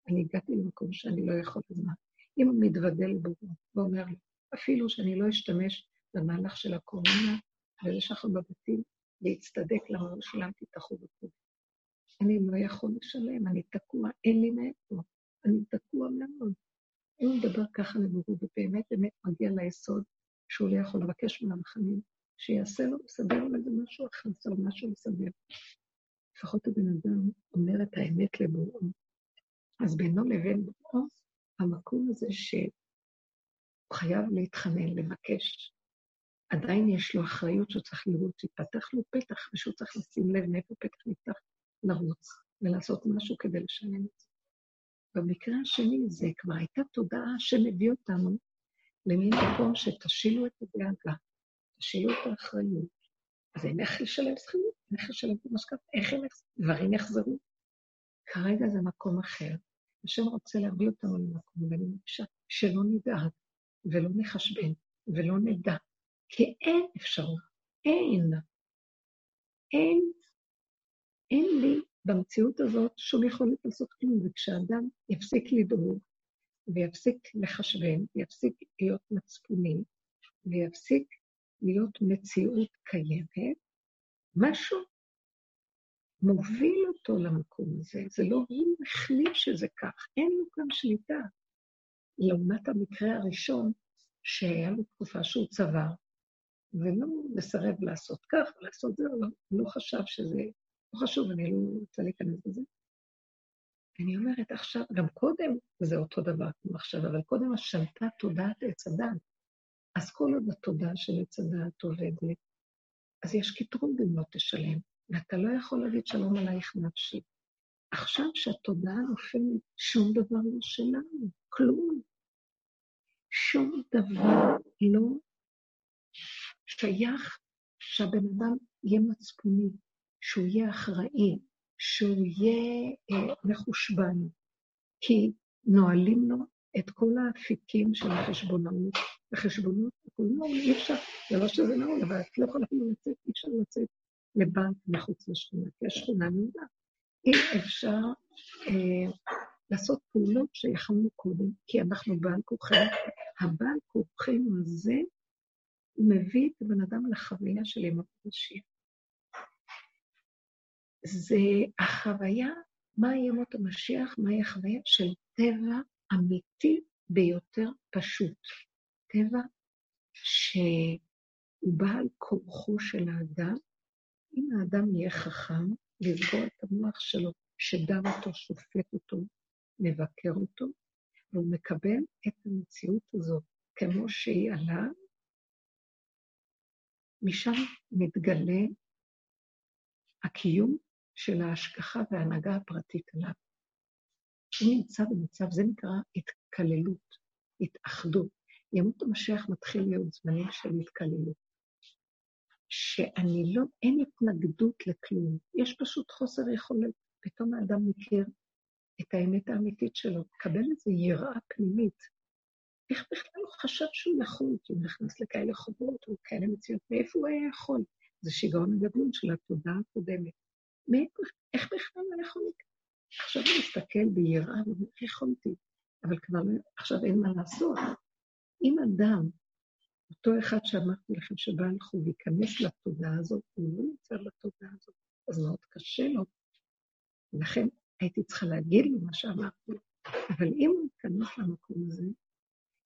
אני הגעתי למקום שאני לא יכול לזמן. אם הוא מתוודה לבורו ואומר לי, אפילו שאני לא אשתמש במהלך של הקורונה, וזה שאנחנו בבתים, להצטדק למה לא שילמתי את החוב הקודם. אני לא יכול לשלם, אני תקוע, אין לי מאיפה, אני תקוע מאוד. הוא מדבר ככה לבורו, ובאמת באמת מגיע ליסוד שהוא לא יכול לבקש מהמחנים, שיעשה לו, יסדר לו איזה משהו אחר, זה משהו לסדר. לפחות הבן אדם אומר את האמת לבורו. אז בינו לבין בורו, המקום הזה שהוא חייב להתחנן, לבקש. עדיין יש לו אחריות שהוא צריך לראות שיפתח לו פתח, ושהוא צריך לשים לב מאיפה פתח נפתח, לרוץ ולעשות משהו כדי לשלם את זה. במקרה השני זה כבר הייתה תודעה שמביא אותנו למין מקום שתשילו את הדאגה, תשילו את האחריות. אז אין איך לשלם שכירות, אין איך לשלם את המשכנתה, איך הם דברים יחזרו. כרגע זה מקום אחר. השם רוצה להביא אותנו למקום, ואני מרגישה שלא נדאג ולא נחשבן ולא נדע, כי אין אפשרות, אין. אין, אין לי במציאות הזאת שום יכולת לעשות כלום, וכשאדם יפסיק לדאוג, ויפסיק לחשבן, ויפסיק להיות מצפוני, ויפסיק להיות מציאות קיימת, משהו מוביל אותו למקום הזה. זה לא הוא החליט שזה כך, אין לו כאן שליטה. לעומת המקרה הראשון, שהיה לו תקופה שהוא צבר, ולא מסרב לעשות כך ולעשות זה, לא, לא חשב שזה לא חשוב, אני לא רוצה להיכנס לזה. אני אומרת עכשיו, גם קודם זה אותו דבר כמו עכשיו, אבל קודם השלטה תודעת עץ הדת. אז כל עוד התודעה של עץ הדת עובדת, אז יש קיטרון אם לא תשלם, ואתה לא יכול להגיד שלום עלייך נפשי. עכשיו שהתודעה נופלת, שום דבר לא שלנו, כלום. שום דבר לא שייך שהבן אדם יהיה מצפוני, שהוא יהיה אחראי, שהוא יהיה אה, מחושבן, כי נועלים לו את כל האפיקים של החשבונאות. החשבונות, הכל נעול, אי אפשר, זה לא שזה נעול, אבל את לא יכולה לצאת, אי אפשר לצאת לבנק מחוץ לשכונה, כי השכונה נעולה. אי אפשר אה, לעשות פעולות שיכולנו קודם, כי אנחנו בעל כוחנו. הבעל כוחנו הזה מביא את הבן אדם לחוויה של ימות המשיח. זה החוויה, מה ימות המשיח, מהי החוויה של טבע אמיתי ביותר פשוט. טבע שהוא בעל כורחו של האדם, אם האדם יהיה חכם, לסגור את המוח שלו, שדם אותו, שופט אותו, מבקר אותו, והוא מקבל את המציאות הזאת כמו שהיא עליו, משם מתגלה הקיום של ההשגחה וההנהגה הפרטית עליו. הוא נמצא במצב, זה נקרא התקללות, התאחדות. ימות המשיח מתחיל להיות זמנים של התקללות. שאני לא, אין התנגדות לכלום, יש פשוט חוסר יכולת. פתאום האדם מכיר את האמת האמיתית שלו, מקבל איזו יראה פנימית. איך בכלל הוא חשב שהוא יכול, כי הוא נכנס לכאלה חובות וכאלה מציאות, מאיפה הוא היה יכול? זה שיגעון הגדול של התודעה הקודמת. איך בכלל הוא יכול לקרוא? עכשיו הוא מסתכל ביראה ואומר, יכולתי? אבל כבר עכשיו אין מה לעשות. אם אדם, אותו אחד שאמרתי לכם שבא לחוב, ייכנס לתודעה הזאת, הוא לא נמצא בתודעה הזאת, אז מאוד קשה לו. ולכן הייתי צריכה להגיד לו מה שאמרתי. אבל אם הוא ייכנס למקום הזה,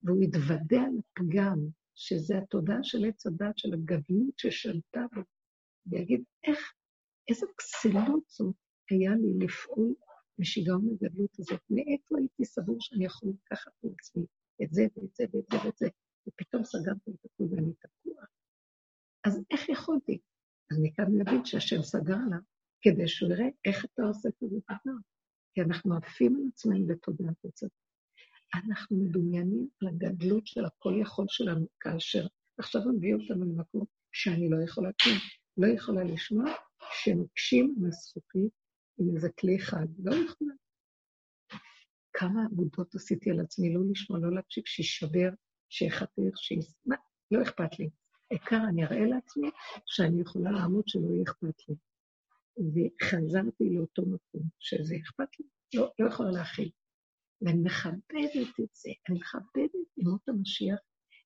והוא יתוודע על הפגם, שזה התודעה של עץ הדת, של הגדלות ששלטה בו, ויגיד, איך, איזו כסילות זאת היה לי לפעול בשיגעון הגדלות הזאת. מאיפה הייתי סבור שאני יכול לקחת לעצמי את זה ואת זה ואת זה ואת זה, ופתאום סגרתי את הכול ואני תקוע. אז איך יכולתי? אז מכאן נבין שהשם סגר לה, כדי שהוא יראה איך אתה עושה כזה דבר. כי אנחנו עפים על עצמנו בתודעת עצמנו. אנחנו מדומיינים על הגדלות של הכל יכול שלנו, כאשר עכשיו הוא מביא אותנו למקום שאני לא יכולה כלום, לא יכולה לשמוע שמקשים על הזכוכית עם איזה כלי אחד, לא יכולה. כמה עבודות עשיתי על עצמי, לא לשמוע, לא להקשיב, שישבר, שיחתך, שישמע, לא אכפת לי. העיקר אני אראה לעצמי שאני יכולה לעמוד שלא יהיה אכפת לי. וחזרתי לאותו מקום, שזה אכפת לי, לא, לא יכולה להכיל. ואני מכבדת את זה, אני מכבדת את ימות המשיח,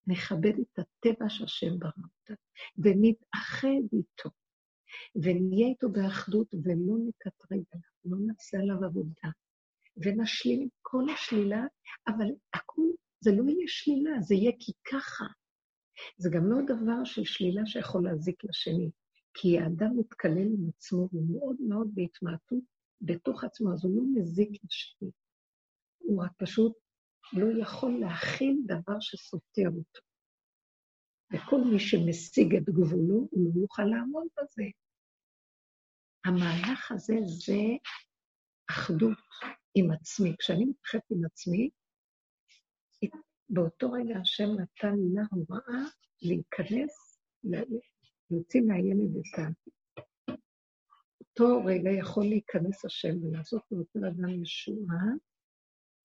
נכבד את הטבע שהשם ברא אותה, ונתאחד איתו, ונהיה איתו באחדות, ולא נקטרג עליו, לא נעשה עליו עבודה, ונשלים עם כל השלילה, אבל הכול, זה לא יהיה שלילה, זה יהיה כי ככה. זה גם לא דבר של שלילה שיכול להזיק לשני, כי האדם מתקלל עם עצמו, הוא מאוד מאוד בהתמעטות בתוך עצמו, אז הוא לא מזיק לשני. הוא רק פשוט לא יכול להכיל דבר שסותר אותו. וכל מי שמשיג את גבולו, הוא לא יוכל לעמוד בזה. המהלך הזה זה אחדות עם עצמי. כשאני מתחת עם עצמי, באותו רגע השם נתן לה הוראה להיכנס, להוציא מהילד את ה... אותו רגע יכול להיכנס השם ולעשות לאותו אדם ישועה,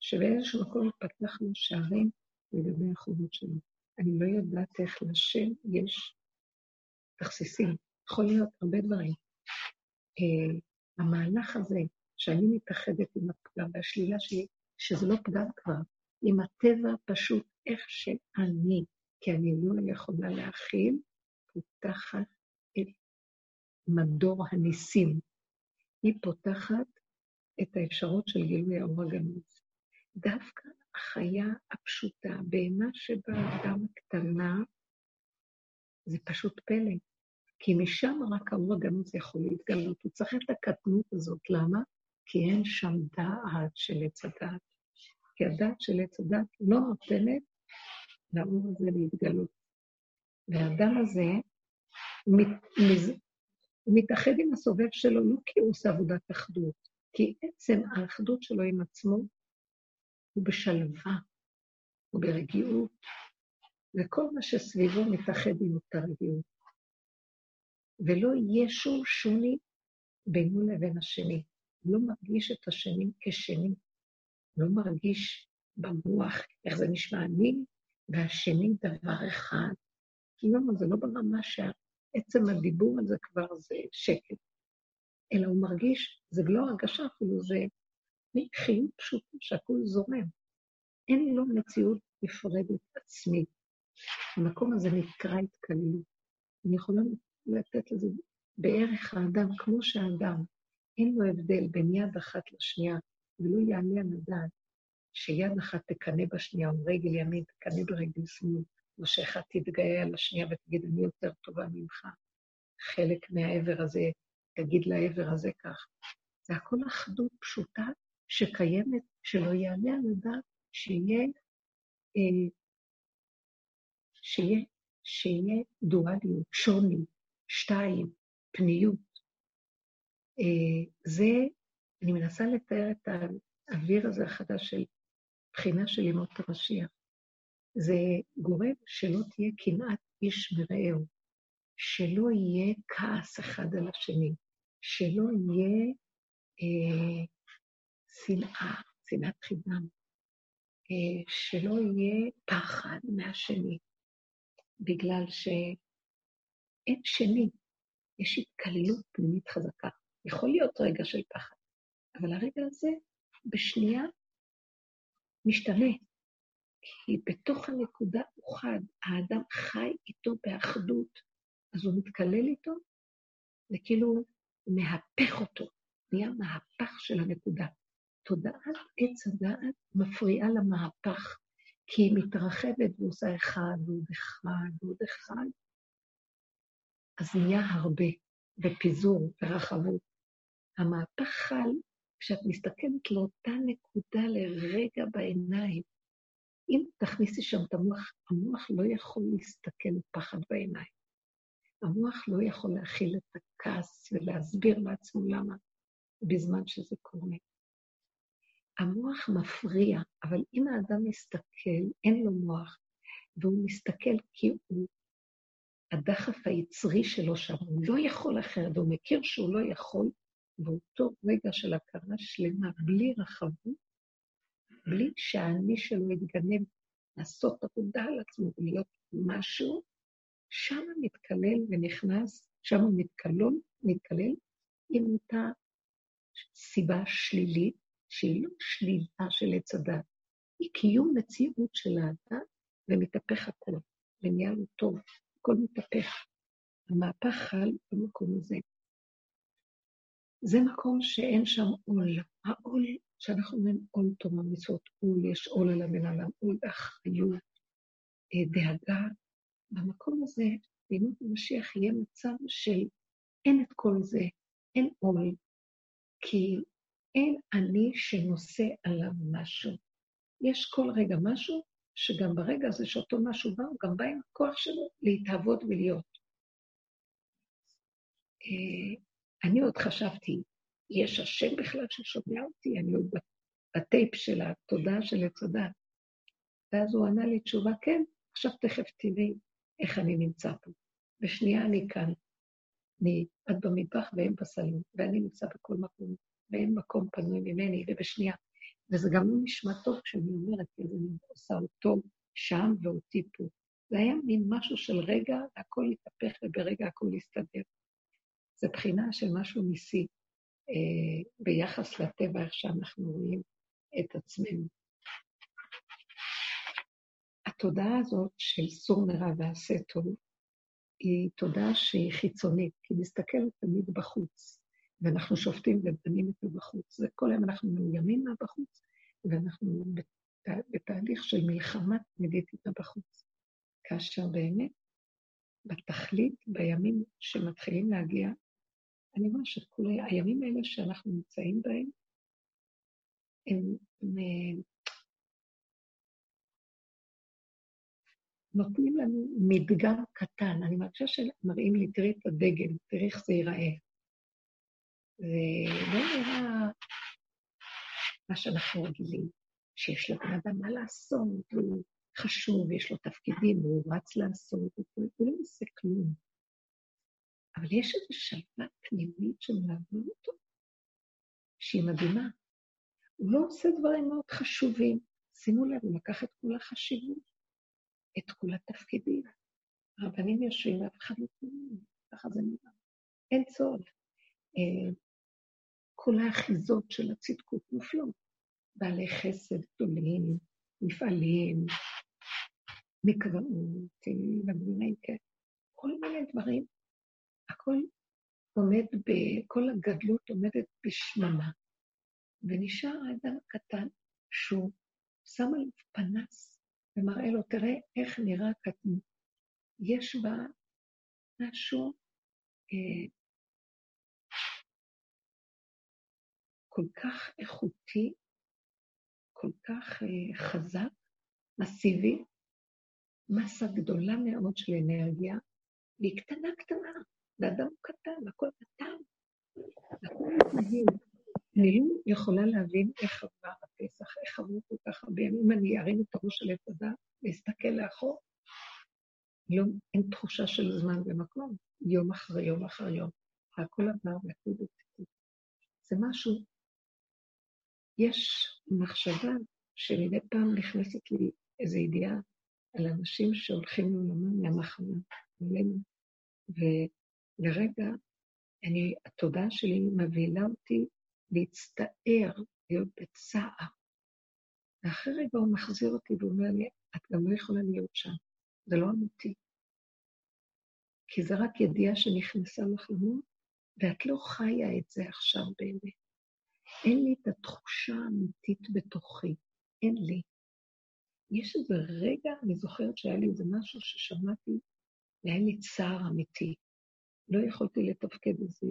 שבאיזשהו מקום יפתח לו שערים לגבי החובות שלו. אני לא יודעת איך לשם יש תכסיסים, יכול להיות הרבה דברים. Uh, המהלך הזה, שאני מתאחדת עם הפגם והשלילה שלי, שזה לא פגם כבר, עם הטבע פשוט איך שאני, כי אני לא יכולה להכיל, פותחת את מדור הניסים. היא פותחת את האפשרות של גילוי האור הגנוז. דווקא החיה הפשוטה, בהמה שבאדם הקטנה, זה פשוט פלא. כי משם רק האור הגנוז יכול להתגלות. הוא צריך את הקטנות הזאת. למה? כי אין שם דעת של עץ הדעת. כי הדעת של עץ הדעת לא נותנת לאור הזה להתגלות. והאדם הזה מת, מז, מתאחד עם הסובב שלו לא כי הוא עושה עבודת אחדות, כי עצם האחדות שלו עם עצמו הוא בשלווה, הוא ברגיעות, וכל מה שסביבו מתאחד עם אותה רגיעות. ולא יהיה שום שוני בינו לבין השני. לא מרגיש את השני כשני, לא מרגיש במוח איך זה נשמע אני והשני דבר אחד. לא, זה לא ברמה שעצם הדיבור הזה כבר זה שקט, אלא הוא מרגיש, זה לא הרגשה אפילו, זה חיות פשוטה שהכול זורם. אין לו מציאות נפרדת עצמית. המקום הזה נקרא התקללות. אני יכולה לתת לזה בערך האדם, כמו שהאדם, אין לו הבדל בין יד אחת לשנייה, ולא יעלה על הדעת שיד אחת תקנא בשנייה, או רגל ימין תקנא ברגל שמאל, או שאחת תתגאה על השנייה ותגיד, אני יותר טובה ממך. חלק מהעבר הזה, תגיד לעבר הזה כך. זה הכל אחדות פשוטה שקיימת, שלא יעלה על הדעת שיהיה, אה, שיהיה, שיהיה דואליות, שוני, שתיים, פניות. אה, זה, אני מנסה לתאר את האוויר הזה החדש של בחינה של ימות המשיח. זה גורם שלא תהיה קנאת איש מרעהו, שלא יהיה כעס אחד על השני, שלא יהיה אה, שנאה, שנאת חינם, אה, שלא יהיה פחד מהשני, בגלל שאין שני, יש התקללות פנימית חזקה. יכול להיות רגע של פחד, אבל הרגע הזה, בשנייה, משתנה. כי בתוך הנקודה הוא חד, האדם חי איתו באחדות, אז הוא מתקלל איתו, וכאילו מהפך אותו, נהיה מהפך של הנקודה. תודעת עץ הדעת מפריעה למהפך, כי היא מתרחבת ועושה אחד ועוד אחד ועוד אחד, אז נהיה הרבה, בפיזור, ברחבות. המהפך חל כשאת מסתכלת לאותה נקודה לרגע בעיניים. אם תכניסי שם את המוח, המוח לא יכול להסתכל פחד בעיניים. המוח לא יכול להכיל את הכעס ולהסביר לעצמו למה בזמן שזה קורה. המוח מפריע, אבל אם האדם מסתכל, אין לו מוח, והוא מסתכל כי הוא, הדחף היצרי שלו שם, הוא לא יכול אחרת, הוא מכיר שהוא לא יכול, באותו רגע של הכרה שלמה, בלי רחבות, בלי שהאני שלו יתגנב לעשות עבודה על עצמו ולהיות משהו, שם מתקלל ונכנס, שם מתקלל, מתקלל עם אותה סיבה שלילית, שהיא לא שלילה של עץ הדת, היא קיום מציאות של האדם ומתהפך הכול, ונהיה לו טוב, הכל מתהפך. המהפך חל במקום הזה. זה מקום שאין שם עול. העול, שאנחנו אומרים עול תום המצוות, עול, יש עול על הבן אדם, עול באחריות, אה, דאגה. במקום הזה, בימות המשיח יהיה מצב של אין את כל זה, אין עול, כי אין אני שנושא עליו משהו. יש כל רגע משהו, שגם ברגע הזה שאותו משהו בא, הוא גם בא עם הכוח שלו להתהוות ולהיות. אה, אני עוד חשבתי, יש השם בכלל ששומע אותי? אני עוד בטייפ של התודעה של עץ. ואז הוא ענה לי תשובה, כן, עכשיו תכף תראי איך אני נמצא פה. בשנייה אני כאן. אני, את במטבח והם בסלון, ואני נמצא בכל מקום, ואין מקום פנוי ממני, ובשנייה. וזה גם לא נשמע טוב כשאני אומרת, כי אני עושה אותו שם ואותי פה. זה היה מין משהו של רגע, הכל התהפך וברגע הכל הסתדר. זה בחינה של משהו ניסי אה, ביחס לטבע, איך שאנחנו רואים את עצמנו. התודעה הזאת של סור מרע ועשה טוב, היא תודעה שהיא חיצונית, כי מסתכלת תמיד בחוץ, ואנחנו שופטים ובנים את בחוץ. וכל היום אנחנו מאוימים מהבחוץ, ואנחנו בת, בתהליך של מלחמה תמידית איתה בחוץ. כאשר באמת, בתכלית, בימים שמתחילים להגיע, אני אומרת שכל הימים האלה שאנחנו נמצאים בהם, הם, הם אה, נותנים לנו מדגם קטן. אני מרגישה שמראים לי, תראי את הדגל, תראי איך זה ייראה. זה לא נראה מה שאנחנו רגילים, שיש לבן אדם מה לעשות, והוא חשוב, יש לו תפקידים, והוא רץ לעשות, הוא לא עושה כלום. אבל יש איזו שלווה פנימית שמלווה אותו, שהיא מדהימה. הוא לא עושה דברים מאוד חשובים. שימו לב, הוא לקח את כל החשיבות, את כל התפקידים. הרבנים יושבים ואף אחד לא קוראים, ככה זה נראה. אין צורך. כל האחיזות של הצדקות נופלות. בעלי חסד גדולים, מפעלים, מקוואות, ודברים כאלה. כל מיני דברים הכל עומד, ב... כל הגדלות עומדת בשממה, ונשאר האדם הקטן שהוא שם עליו פנס ומראה לו, תראה איך נראה הקטנות. יש בה משהו אה, כל כך איכותי, כל כך אה, חזק, מסיבי, מסה גדולה מאוד של אנרגיה, והיא קטנה קטנה. ואדם קטן, הכל קטן, הכל מתנהל. אני לא יכולה להבין איך עבר הפסח, איך עברו כל כך הרבה ימים. אני ארים את הראש של עץ הדת ואסתכל לאחור, לא, אין תחושה של זמן ומקום, יום אחרי יום אחרי יום. הכל עבר והכל בטיפול. זה משהו, יש מחשבה שמדי פעם נכנסת לי איזו ידיעה על אנשים שהולכים לעולמם מהמחנה, עלינו, לרגע, אני, התודעה שלי מבהילה אותי להצטער, להיות בצער. ואחרי רגע הוא מחזיר אותי ואומר לי, את גם לא יכולה להיות שם, זה לא אמיתי. כי זה רק ידיעה שנכנסה לך למוח, ואת לא חיה את זה עכשיו באמת. אין לי את התחושה האמיתית בתוכי, אין לי. יש איזה רגע, אני זוכרת שהיה לי איזה משהו ששמעתי, והיה לי צער אמיתי. לא יכולתי לתפקד איזה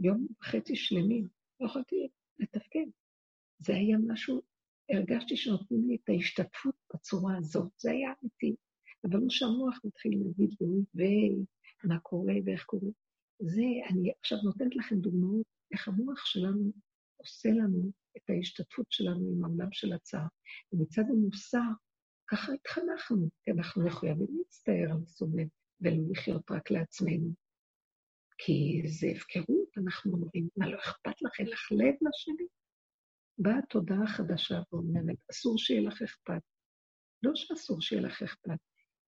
יום וחצי שלמים, לא יכולתי לתפקד. זה היה משהו, הרגשתי שנותנים לי את ההשתתפות בצורה הזאת, זה היה אמיתי. אבל לא שהמוח מתחיל להגיד לי, ומה קורה ואיך קורה. זה, אני עכשיו נותנת לכם דוגמאות איך המוח שלנו עושה לנו את ההשתתפות שלנו עם העולם של הצער. ומצד המוסר, ככה התחנכנו, כי אנחנו מחויבים להצטער על הסובב. ולא לחיות רק לעצמנו. כי זה הפקרות, אנחנו אומרים, מה, לא אכפת לך, אין לך לב לשני? באה תודעה חדשה ואומרת, אסור שיהיה לך אכפת. לא שאסור שיהיה לך אכפת,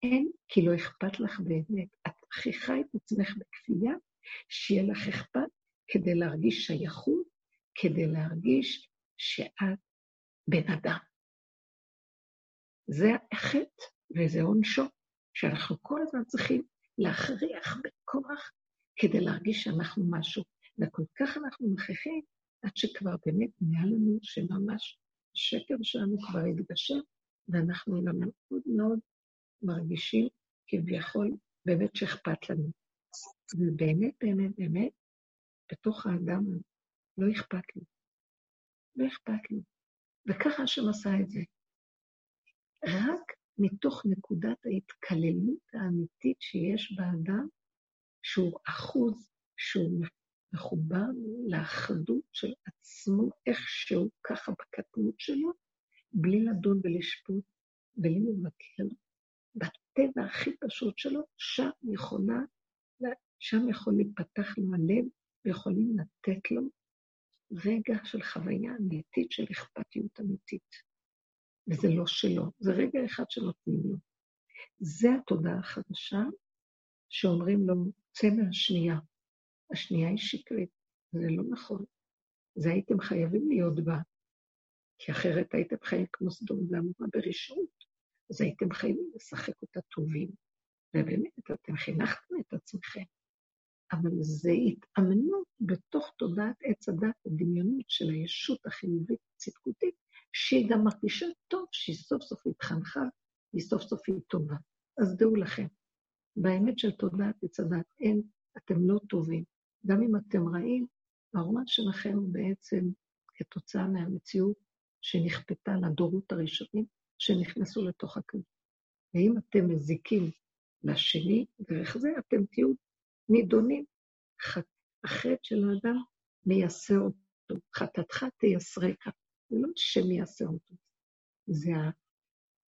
אין, כי לא אכפת לך באמת. את מכריחה את עצמך בכפייה, שיהיה לך אכפת כדי להרגיש שייכות, כדי להרגיש שאת בן אדם. זה החטא וזה עונשו, שאנחנו כל הזמן צריכים להכריח בכוח כדי להרגיש שאנחנו משהו. וכל כך אנחנו מכריחים, עד שכבר באמת נהיה לנו שממש השקר שלנו כבר התגשם, ואנחנו גם מאוד מאוד מרגישים כביכול באמת שאכפת לנו. ובאמת, באמת, באמת, בתוך האדם לא אכפת לי. לא אכפת לי. וככה השם עשה את זה. רק מתוך נקודת ההתקללות האמיתית שיש באדם, שהוא אחוז, שהוא מחובר לאחדות של עצמו איכשהו, ככה בקטנות שלו, בלי לדון ולשפוט, בלי לבקר, בטבע הכי פשוט שלו, שם יכולה, שם יכול להיפתח לו הלב, ויכולים לתת לו רגע של חוויה אמיתית של אכפתיות אמיתית. וזה לא שלו, זה רגע אחד שנותנים לו. זה התודעה החדשה שאומרים לו, צא מהשנייה. השנייה היא שקרית, זה לא נכון. זה הייתם חייבים להיות בה, כי אחרת הייתם חיים כמו סדום ועמורה ברשעות, אז הייתם חייבים לשחק אותה טובים. ובאמת, אתם חינכתם את עצמכם. אבל זה התאמנות בתוך תודעת עץ הדת הדמיונית של הישות החיובית הצדקותית, שהיא גם מרגישה טוב שהיא סוף סוף התחנכה, היא סוף סוף היא טובה. אז דעו לכם, באמת של תודעת עץ הדת אין, אתם לא טובים. גם אם אתם רעים, הרומן שלכם הוא בעצם כתוצאה מהמציאות שנכפתה לדורות הראשונים שנכנסו לתוך הכלל. ואם אתם מזיקים לשני, דרך זה אתם תהיו נידונים. החטא של האדם מייסר אותו, חטאתך תייסרקה. זה לא שמי יעשה אותו, זה,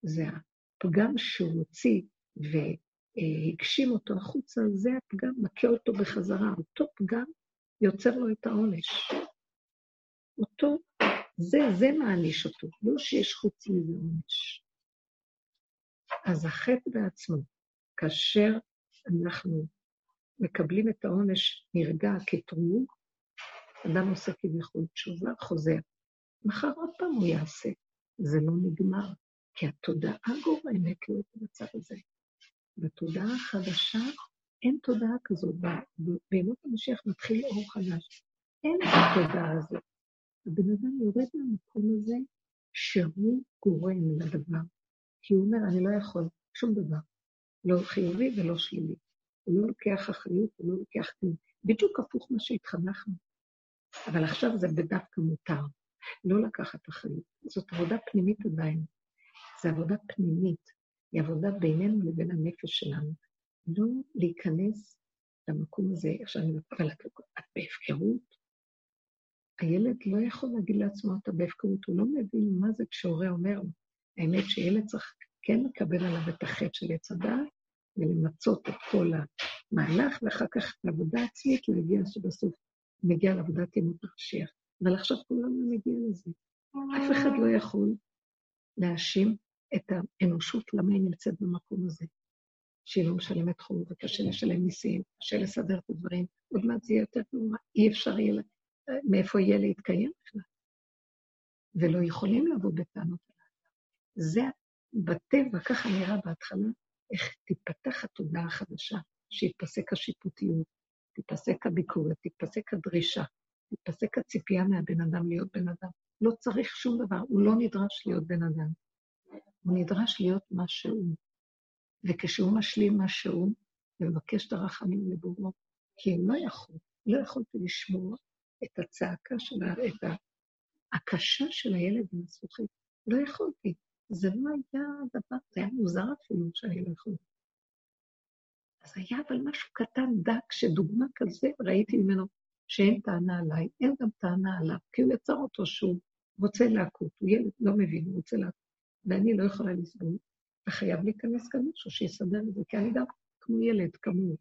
זה הפגם שהוא הוציא והגשים אותו החוצה, זה הפגם, מכה אותו בחזרה. אותו פגם יוצר לו את העונש. אותו, זה, זה מעניש אותו, לא שיש חוץ מזה עונש. אז החטא בעצמו, כאשר אנחנו מקבלים את העונש נרגע כתרוג, אדם עושה כביכול תשובה, חוזר. מחר עוד פעם הוא יעשה. זה לא נגמר, כי התודעה גורמת לו את המצב הזה. בתודעה החדשה אין תודעה כזאת. בימות המשיח מתחיל אור חדש. אין את התודעה הזאת. הבן אדם יורד מהמקום הזה שהוא גורם לדבר. כי הוא אומר, אני לא יכול שום דבר. לא חיובי ולא שלילי. הוא לא לוקח אחריות, הוא לא לוקח כלום. בדיוק הפוך מה שהתחנכנו. אבל עכשיו זה בדווקא מותר. לא לקחת אחריות. זאת עבודה פנימית עדיין. זו עבודה פנימית. היא עבודה בינינו לבין הנפש שלנו. לא להיכנס למקום הזה, עכשיו אני אבל את, את בהפקרות. הילד לא יכול להגיד לעצמו, אתה בהפקרות, הוא לא מבין מה זה כשהורה אומר. האמת שילד צריך כן לקבל עליו את החטא של עץ הדעת, ולמצות את כל המהלך, ואחר כך לעבודה עצמית להגיע שבסוף מגיע לעבודת ימות המשיח. אבל עכשיו כולנו נגיע לזה. אף אחד לא יכול להאשים את האנושות למה היא נמצאת במקום הזה. שהיא לא משלמת חוב וקשה לשלם מיסים, קשה לסדר את הדברים, עוד מעט זה יהיה יותר נורא, אי אפשר יהיה, מאיפה יהיה להתקיים בכלל. ולא יכולים לבוא בטענות על האדם. זה בטבע, ככה נראה בהתחלה, איך תיפתח התודעה החדשה, שיפסק השיפוטיות, תיפסק הביקורת, תיפסק הדרישה, תיפסק הציפייה מהבן אדם להיות בן אדם. לא צריך שום דבר, הוא לא נדרש להיות בן אדם. הוא נדרש להיות מה שהוא. וכשהוא משלים מה שהוא, ומבקש את הרחמים לבורו, כי לא יכול, לא יכולתי לשמוע את הצעקה שלה, את הקשה של הילד עם הזכוכית. לא יכולתי. זה לא היה דבר, זה היה מוזר אפילו שאני לא יכולתי. אז היה אבל משהו קטן, דק, שדוגמה כזה ראיתי ממנו שאין טענה עליי, אין גם טענה עליו, כי הוא יצר אותו שהוא רוצה להכות, הוא ילד, לא מבין, הוא רוצה להכות, ואני לא יכולה לסבול, וחייב להיכנס כאן מישהו שיסדר את זה, כי אני גם כמו ילד, כמוהו.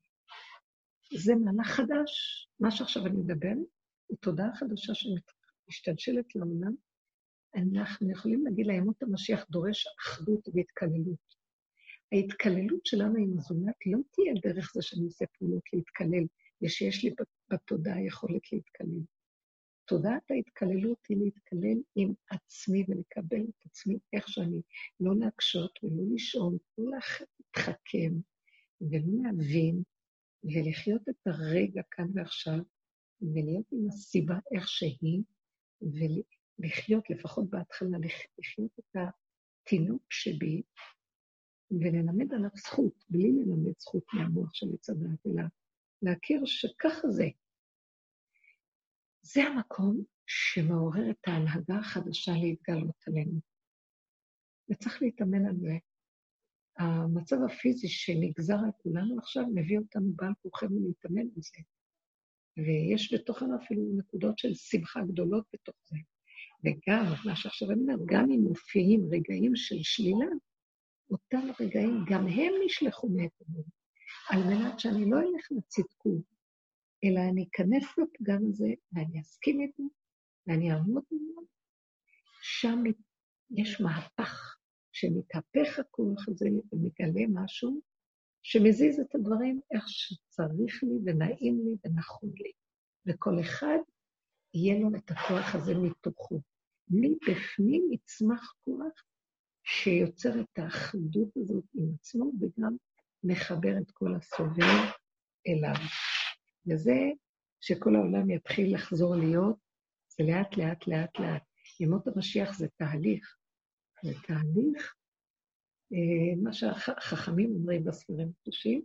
זה מהלך חדש. מה שעכשיו אני מדבר, הוא תודעה חדשה שמשתלשלת לעולם. אנחנו יכולים להגיד לימות המשיח דורש אחדות והתקללות. ההתקללות שלנו עם הזולת לא תהיה דרך זה שאני עושה פעולות להתקלל, ושיש לי בתודעה יכולת להתקלל. תודעת ההתקללות היא להתקלל עם עצמי ולקבל את עצמי איך שאני, לא להקשות ולא לשאול, לא להתחכם ולא להבין, ולחיות את הרגע כאן ועכשיו, ולהיות עם הסיבה איך שהיא, ולחיות, לפחות בהתחלה, לחיות את התינוק שבי, וללמד עליו זכות, בלי ללמד זכות מהמוח של עץ הדעת, אלא להכיר שככה זה. זה המקום שמעורר את ההנהגה החדשה להתגלות עלינו. וצריך להתאמן על זה. המצב הפיזי שנגזר על כולנו עכשיו מביא אותנו בעל כוחנו להתאמן על זה. ויש בתוכנו אפילו נקודות של שמחה גדולות בתוך זה. וגם, מה שעכשיו אני אומרת, גם אם מופיעים רגעים של שלילה, אותם רגעים, גם הם נשלחו מאת על מנת שאני לא אלך לצדקות, אלא אני אכנס לפגם הזה, ואני אסכים איתו, ואני אעמוד ממנו. שם יש מהפך, שמתהפך הכוח הזה ומגלה משהו שמזיז את הדברים איך שצריך לי ונעים לי ונכון לי. וכל אחד יהיה לו את הכוח הזה מתוכו. מבפנים יצמח כוח שיוצר את האחדות הזאת עם עצמו וגם מחבר את כל הסובב אליו. וזה שכל העולם יתחיל לחזור להיות, זה לאט, לאט, לאט, לאט. ימות המשיח זה תהליך. זה תהליך, אה, מה שהחכמים אומרים בספרים הקדושים,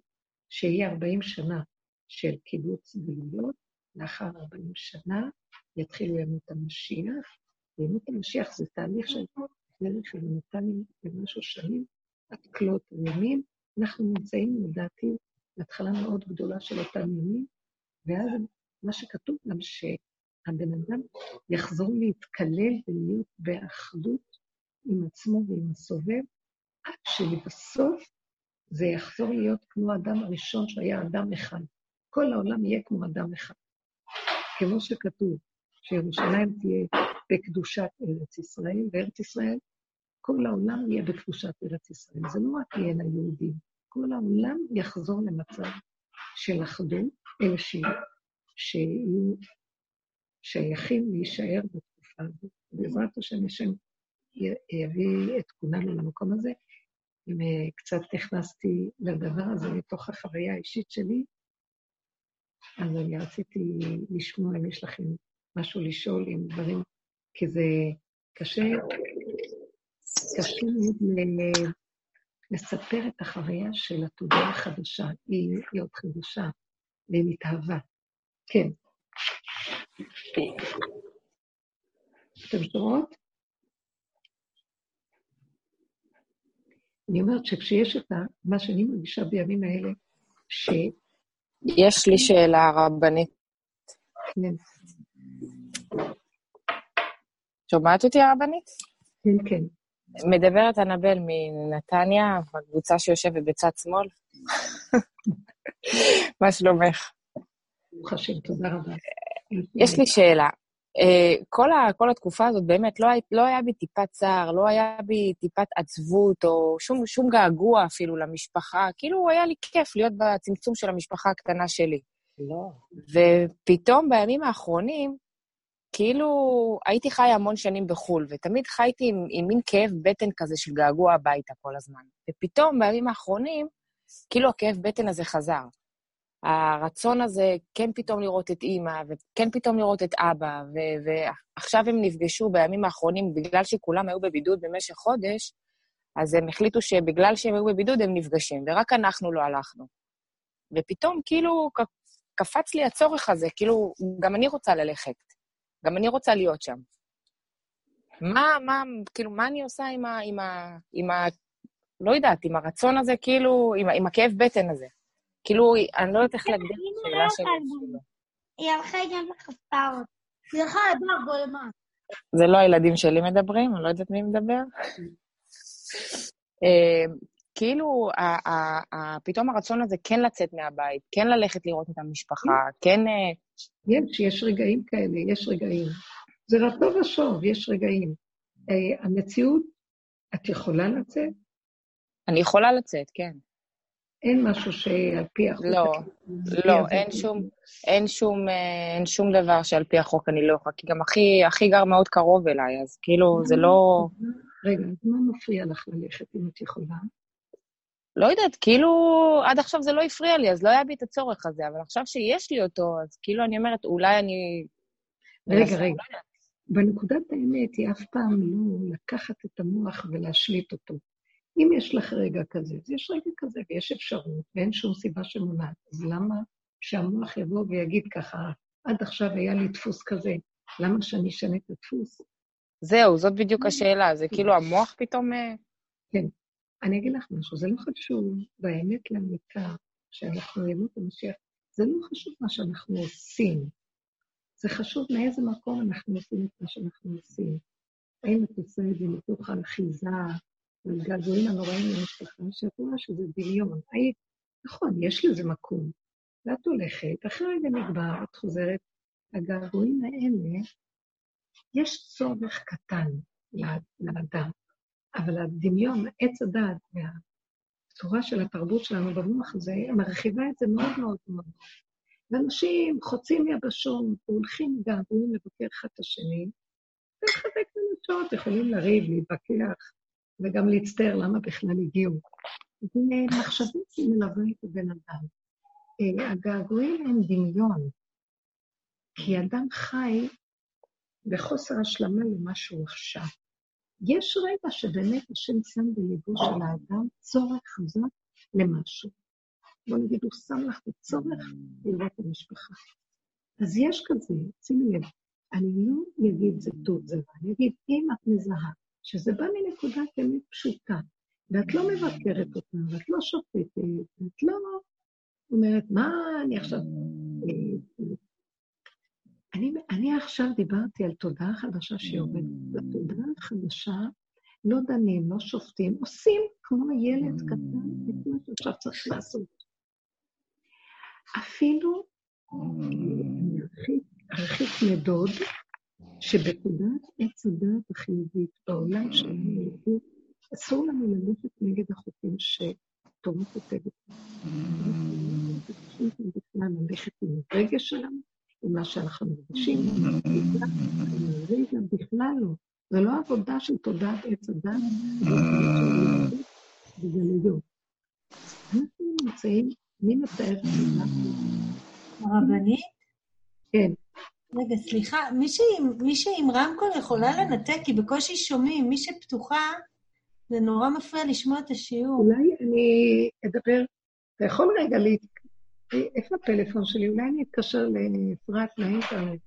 שיהיה 40 שנה של קיבוץ גלויות, לאחר 40 שנה יתחילו ימות המשיח, וימות המשיח זה תהליך של דרך של 200 ומשהו שנים, עד כלות הימים, אנחנו נמצאים, לדעתי, בהתחלה מאוד גדולה של אותם ימים, ואז מה שכתוב גם שהבן אדם יחזור להתקלל ולהיות באחדות עם עצמו ועם הסובב, עד שלבסוף זה יחזור להיות כמו האדם הראשון שהיה אדם אחד. כל העולם יהיה כמו אדם אחד. כמו שכתוב, שירושלים תהיה בקדושת ארץ ישראל, וארץ ישראל, כל העולם יהיה בקדושת ארץ ישראל. זה לא רק יהיה ליהודים, כל העולם יחזור למצב של אחדות, אלה שיהיו שייכים להישאר בתקופה הזאת. בעזרת השם, השם יביא את כולנו למקום הזה. אם אה, קצת נכנסתי לדבר הזה מתוך החוויה האישית שלי, אז אני רציתי לשמוע אם יש לכם משהו לשאול, עם דברים, כי זה קשה, קשה מאוד לספר את החוויה של התודעה החדשה, היא, עוד חדשה, והיא מתהווה. כן. אתם שומעות? אני אומרת שכשיש את מה שאני מרגישה בימים האלה, ש... יש לי שאלה, רבנית. כן. שומעת אותי, הרבנית? כן, כן. מדברת אנבל מנתניה, הקבוצה שיושבת בצד שמאל. [LAUGHS] מה שלומך? ברוך השם, תודה רבה. יש לי שאלה. אה, כל, ה, כל התקופה הזאת, באמת, לא, לא היה בי טיפת צער, לא היה בי טיפת עצבות, או שום, שום געגוע אפילו למשפחה. כאילו, היה לי כיף להיות בצמצום של המשפחה הקטנה שלי. לא. ופתאום, בימים האחרונים, כאילו, הייתי חיה המון שנים בחו"ל, ותמיד חייתי עם, עם מין כאב בטן כזה של געגוע הביתה כל הזמן. ופתאום, בימים האחרונים, כאילו הכאב בטן הזה חזר. הרצון הזה כן פתאום לראות את אימא, וכן פתאום לראות את אבא, ו- ועכשיו הם נפגשו בימים האחרונים, בגלל שכולם היו בבידוד במשך חודש, אז הם החליטו שבגלל שהם היו בבידוד הם נפגשים, ורק אנחנו לא הלכנו. ופתאום כאילו קפץ לי הצורך הזה, כאילו, גם אני רוצה ללכת, גם אני רוצה להיות שם. מה, מה, כאילו, מה אני עושה עם ה... עם ה, עם ה לא יודעת, עם הרצון הזה, כאילו, עם, עם הכאב בטן הזה. כאילו, אני לא יודעת איך להגדיר את השאלה שלי. היא הלכה גם לחפרות. היא הלכה לדבר בו למטה. זה לא הילדים שלי מדברים, אני לא יודעת מי מדבר. [LAUGHS] אה, כאילו, פתאום הרצון הזה כן לצאת מהבית, כן ללכת לראות את המשפחה, כן... יש, יש רגעים כאלה, יש רגעים. זה רק טוב ושוב, יש רגעים. אה, המציאות, את יכולה לצאת? אני יכולה לצאת, כן. אין משהו שעל פי החוק... לא, לא, אין שום, אין שום, אה, אין שום דבר שעל פי החוק אני לא יכולה, כי גם אחי, אחי גר מאוד קרוב אליי, אז כאילו, זה לא... רגע, אז מה מפריע לך ללכת אם את יכולה? לא יודעת, כאילו, עד עכשיו זה לא הפריע לי, אז לא היה בי את הצורך הזה, אבל עכשיו שיש לי אותו, אז כאילו אני אומרת, אולי אני... רגע, רגע. לא. בנקודת האמת היא אף פעם לא לקחת את המוח ולהשליט אותו. אם יש לך רגע כזה, אז יש רגע כזה ויש אפשרות ואין שום סיבה שמונעת. אז למה שהמוח יבוא ויגיד ככה, עד עכשיו היה לי דפוס כזה, למה שאני אשנה את הדפוס? זהו, זאת בדיוק השאלה, זה כאילו המוח פתאום... אה, אני אגיד לך משהו, זה לא חשוב, באמת לאמיתה, שאנחנו ימות המשיח, זה לא חשוב מה שאנחנו עושים. זה חשוב מאיזה מקום אנחנו עושים את מה שאנחנו עושים. האם את עושה את זה מתוך האחיזה, והגעגועים הנוראים למשפחה, שאת רואה שזה דמיון. היית, נכון, יש לזה מקום. ואת הולכת, אחרי רגע נגמר, את חוזרת. הגעגועים האלה, יש צורך קטן לאדם, אבל הדמיון, עץ הדעת והצורה של התרבות שלנו במוח הזה, מרחיבה את זה מאוד מאוד מאוד. ואנשים חוצים יבשות והולכים געגועים לבקר אחד את השני, ולחזק מנשות, יכולים לריב, להתווכח, וגם להצטער למה בכלל הגיעו. זה מחשבות שמלווה את הבן אדם. אה, הגעגועים הם דמיון, כי אדם חי בחוסר השלמה למה שהוא עכשיו. יש רגע שבאמת השם שם בליבו של האדם צורך חזק למשהו. בוא נגיד, הוא שם לך את הצורך לראות את המשפחה. אז יש כזה, שימי לב, אני לא אגיד זה טוב, זה רע, אני אגיד, אם את מזהה שזה בא מנקודת אמת פשוטה, ואת לא מבקרת אותה, ואת לא שופטת, ואת לא אומרת, מה אני עכשיו... אני, אני עכשיו דיברתי על תודעה חדשה שיורדת. בתודעה החדשה לא דנים, לא שופטים, עושים כמו ילד קטן את מה שעכשיו צריך לעשות. אפילו ארחיק- ארחיק מדוד, שבתודעת עץ הדעת החיובית בעולם של היהודי, אסור לנו ללכת נגד החוקים שתורה כותבת. אנחנו צריכים בכלל ללכת עם הרגש שלנו, עם מה שאנחנו מרגישים, הרגע בכלל לא. זה לא עבודה של תודעת עץ הדת, זה עבודה של יהדות וגלויות. אנחנו נמצאים, מי מתאר את אנחנו? הרבנית? כן, רגע, סליחה, מישהי עם- מישהי עם רמקול יכולה לנתק, כי בקושי שומעים. מי שפתוחה, זה נורא מפריע לשמוע את השיעור. אולי אני אדבר, אתה יכול רגע להת... איפה הפלאפון שלי? אולי אני אתקשר לאפרת לאינטרנט.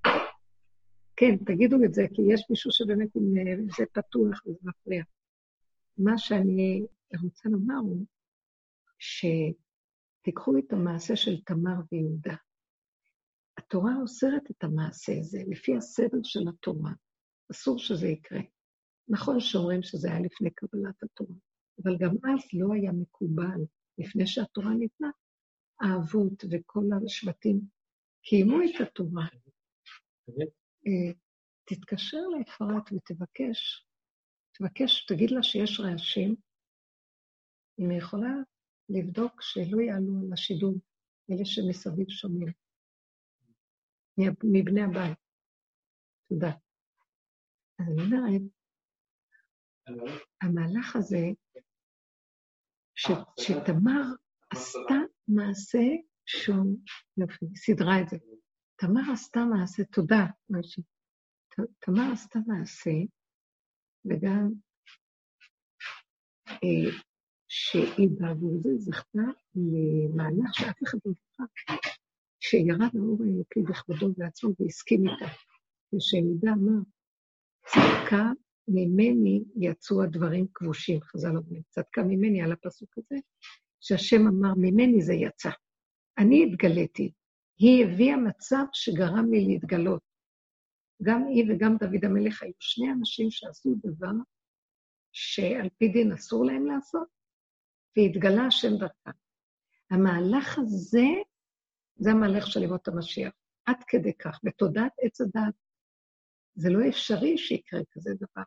כן, תגידו את זה, כי יש מישהו שבאמת עם אה, זה פתוח וזה מפריע. מה שאני רוצה לומר הוא שתיקחו את המעשה של תמר ויהודה. התורה אוסרת את המעשה הזה, לפי הסדר של התורה. אסור שזה יקרה. נכון שאומרים שזה היה לפני קבלת התורה, אבל גם אז לא היה מקובל, לפני שהתורה ניתנה, האבות וכל השבטים קיימו את התורה. אה, תתקשר לאפרת ותבקש, תבקש, תגיד לה שיש רעשים, אם היא יכולה לבדוק שלא יעלו על השידור אלה שמסביב שומעים, מבני הבית. תודה. אז אני אומרת, המהלך הזה, ש, שתמר עשתה מעשה שהוא, יופי, סידרה את זה. תמר עשתה מעשה, תודה, משהו. תמר עשתה מעשה, וגם אה, שהיא בעבור זה זכתה למהלך שאף אחד לא זכה, שירד האור האלוקי בכבודו בעצמו והסכים איתה. ושיהודה אמר, צדקה ממני יצאו הדברים כבושים, חז"ל אומרים, צדקה ממני על הפסוק הזה, שהשם אמר, ממני זה יצא. אני התגליתי. היא הביאה מצב שגרם לי להתגלות. גם היא וגם דוד המלך היו שני אנשים שעשו דבר שעל פי דין אסור להם לעשות, והתגלה השם דרכם. המהלך הזה, זה המהלך של ימות המשיח. עד כדי כך, בתודעת עץ הדת, זה לא אפשרי שיקרה כזה דבר.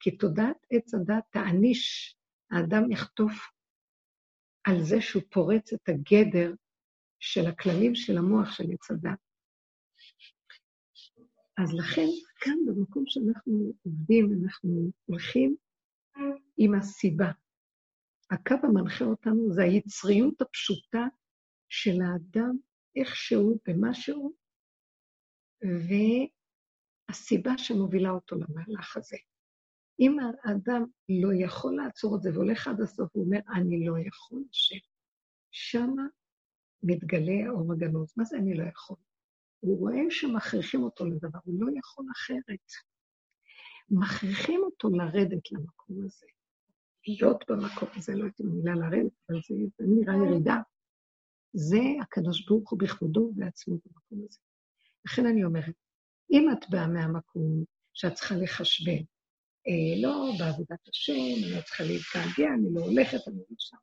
כי תודעת עץ הדת תעניש, האדם יחטוף על זה שהוא פורץ את הגדר של הכללים של המוח של עץ הדת. אז לכן, כאן במקום שאנחנו עובדים, אנחנו הולכים עם הסיבה. הקו המנחה אותנו זה היצריות הפשוטה של האדם, איכשהו, במשהו, והסיבה שמובילה אותו למהלך הזה. אם האדם לא יכול לעצור את זה והולך עד הסוף, הוא אומר, אני לא יכול, השם. שמה מתגלה האור הגנוז. מה זה אני לא יכול? הוא רואה שמכריחים אותו לדבר, הוא לא יכול אחרת. מכריחים אותו לרדת למקום הזה. להיות במקום הזה, לא אם המילה לרדת, אבל זה, זה נראה ירידה. זה הקדוש ברוך הוא בכבודו ובעצמו במקום הזה. לכן אני אומרת, אם את באה מהמקום שאת צריכה לחשבן, אה, לא בעבודת השם, אני לא צריכה להתגעגע, אני לא הולכת, אני לא שם.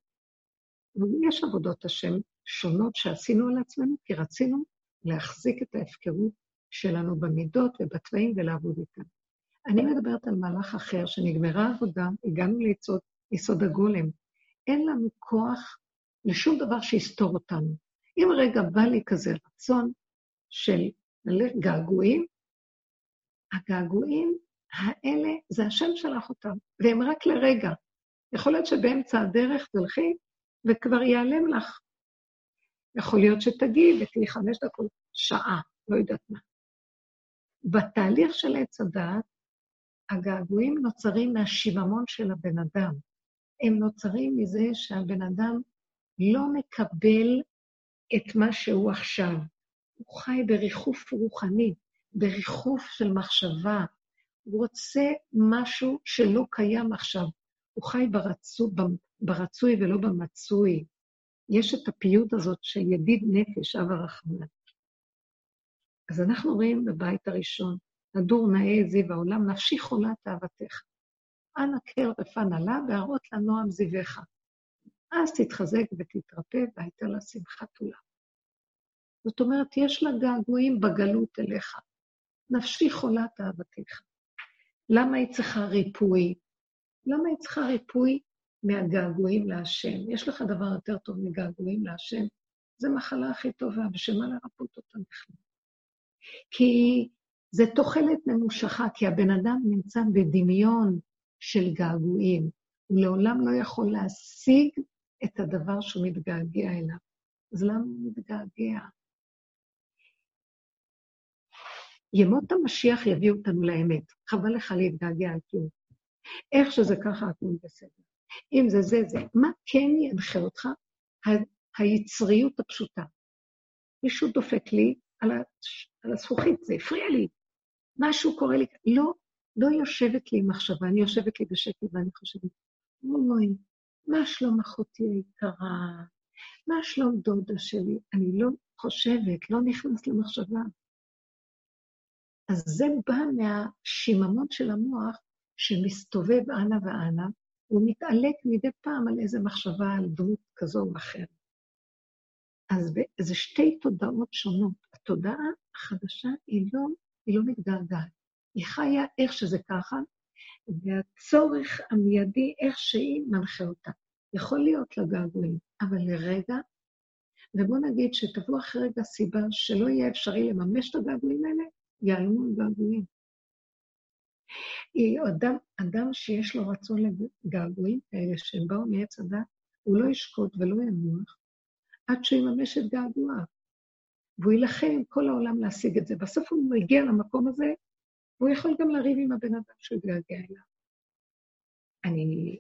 אבל יש עבודות השם שונות שעשינו על עצמנו, כי רצינו להחזיק את ההפקרות שלנו במידות ובתוואים ולעבוד איתם. אני מדברת על מהלך אחר, שנגמרה העבודה, הגענו ליסוד, יסוד הגולם. אין לנו כוח לשום דבר שיסתור אותנו. אם רגע בא לי כזה רצון של געגועים, הגעגועים האלה, זה השם שלח אותם, והם רק לרגע. יכול להיות שבאמצע הדרך תלכי וכבר ייעלם לך. יכול להיות שתגיעי ותהיי חמש דקות, שעה, לא יודעת מה. בתהליך של עץ הדעת, הגעגועים נוצרים מהשיממון של הבן אדם. הם נוצרים מזה שהבן אדם לא מקבל את מה שהוא עכשיו. הוא חי בריחוף רוחני, בריחוף של מחשבה. הוא רוצה משהו שלא קיים עכשיו. הוא חי ברצו, ברצוי ולא במצוי. יש את הפיוט הזאת של ידיד נפש, אב הרחמן. אז אנחנו רואים בבית הראשון, נדור נאה זיו העולם, נפשי חולת אהבתך. אנא קר ופן עלה, והראות לה נועם זיווך. אז תתחזק ותתרפא, והייתה לה שמחת עולם. זאת אומרת, יש לה געגועים בגלות אליך. נפשי חולת אהבתך. למה היא צריכה ריפוי? למה היא צריכה ריפוי מהגעגועים להשם? יש לך דבר יותר טוב מגעגועים להשם? זו מחלה הכי טובה, בשביל מה לרפות אותה בכלל? כי זה תוחלת ממושכה, כי הבן אדם נמצא בדמיון של געגועים. הוא לעולם לא יכול להשיג את הדבר שהוא מתגעגע אליו. אז למה הוא מתגעגע? ימות המשיח יביאו אותנו לאמת. חבל לך להתגעגע על כלום. איך שזה ככה, הכול בסדר. אם זה זה, זה. מה כן ינחה אותך? היצריות הפשוטה. מישהו דופק לי על, על הזכוכית, זה הפריע לי. משהו קורה לי, לא, לא יושבת לי מחשבה, אני יושבת לי בשקט ואני חושבת, אוי, מה שלום אחותי היקרה? מה שלום דודה שלי? אני לא חושבת, לא נכנס למחשבה. אז זה בא מהשיממון של המוח שמסתובב אנה ואנה, הוא מתעלק מדי פעם על איזה מחשבה על דמות כזו או אחרת. אז זה שתי תודעות שונות. התודעה החדשה היא לא, היא לא מתגעגעת. היא חיה איך שזה ככה, והצורך המיידי, איך שהיא, מנחה אותה. יכול להיות לה געגועים, אבל לרגע, ובוא נגיד שתבוא אחרי רגע סיבה שלא יהיה אפשרי לממש את הגעגועים האלה, ייעלמו הגעגועים. אדם, אדם שיש לו רצון לגעגועים כאלה שהם באו מעץ הדת, הוא לא ישקוט ולא ינוח עד שהוא יממש את געגועיו. והוא יילחם עם כל העולם להשיג את זה. בסוף הוא מגיע למקום הזה, והוא יכול גם לריב עם הבן אדם שהוא יתגעגע אליו. אני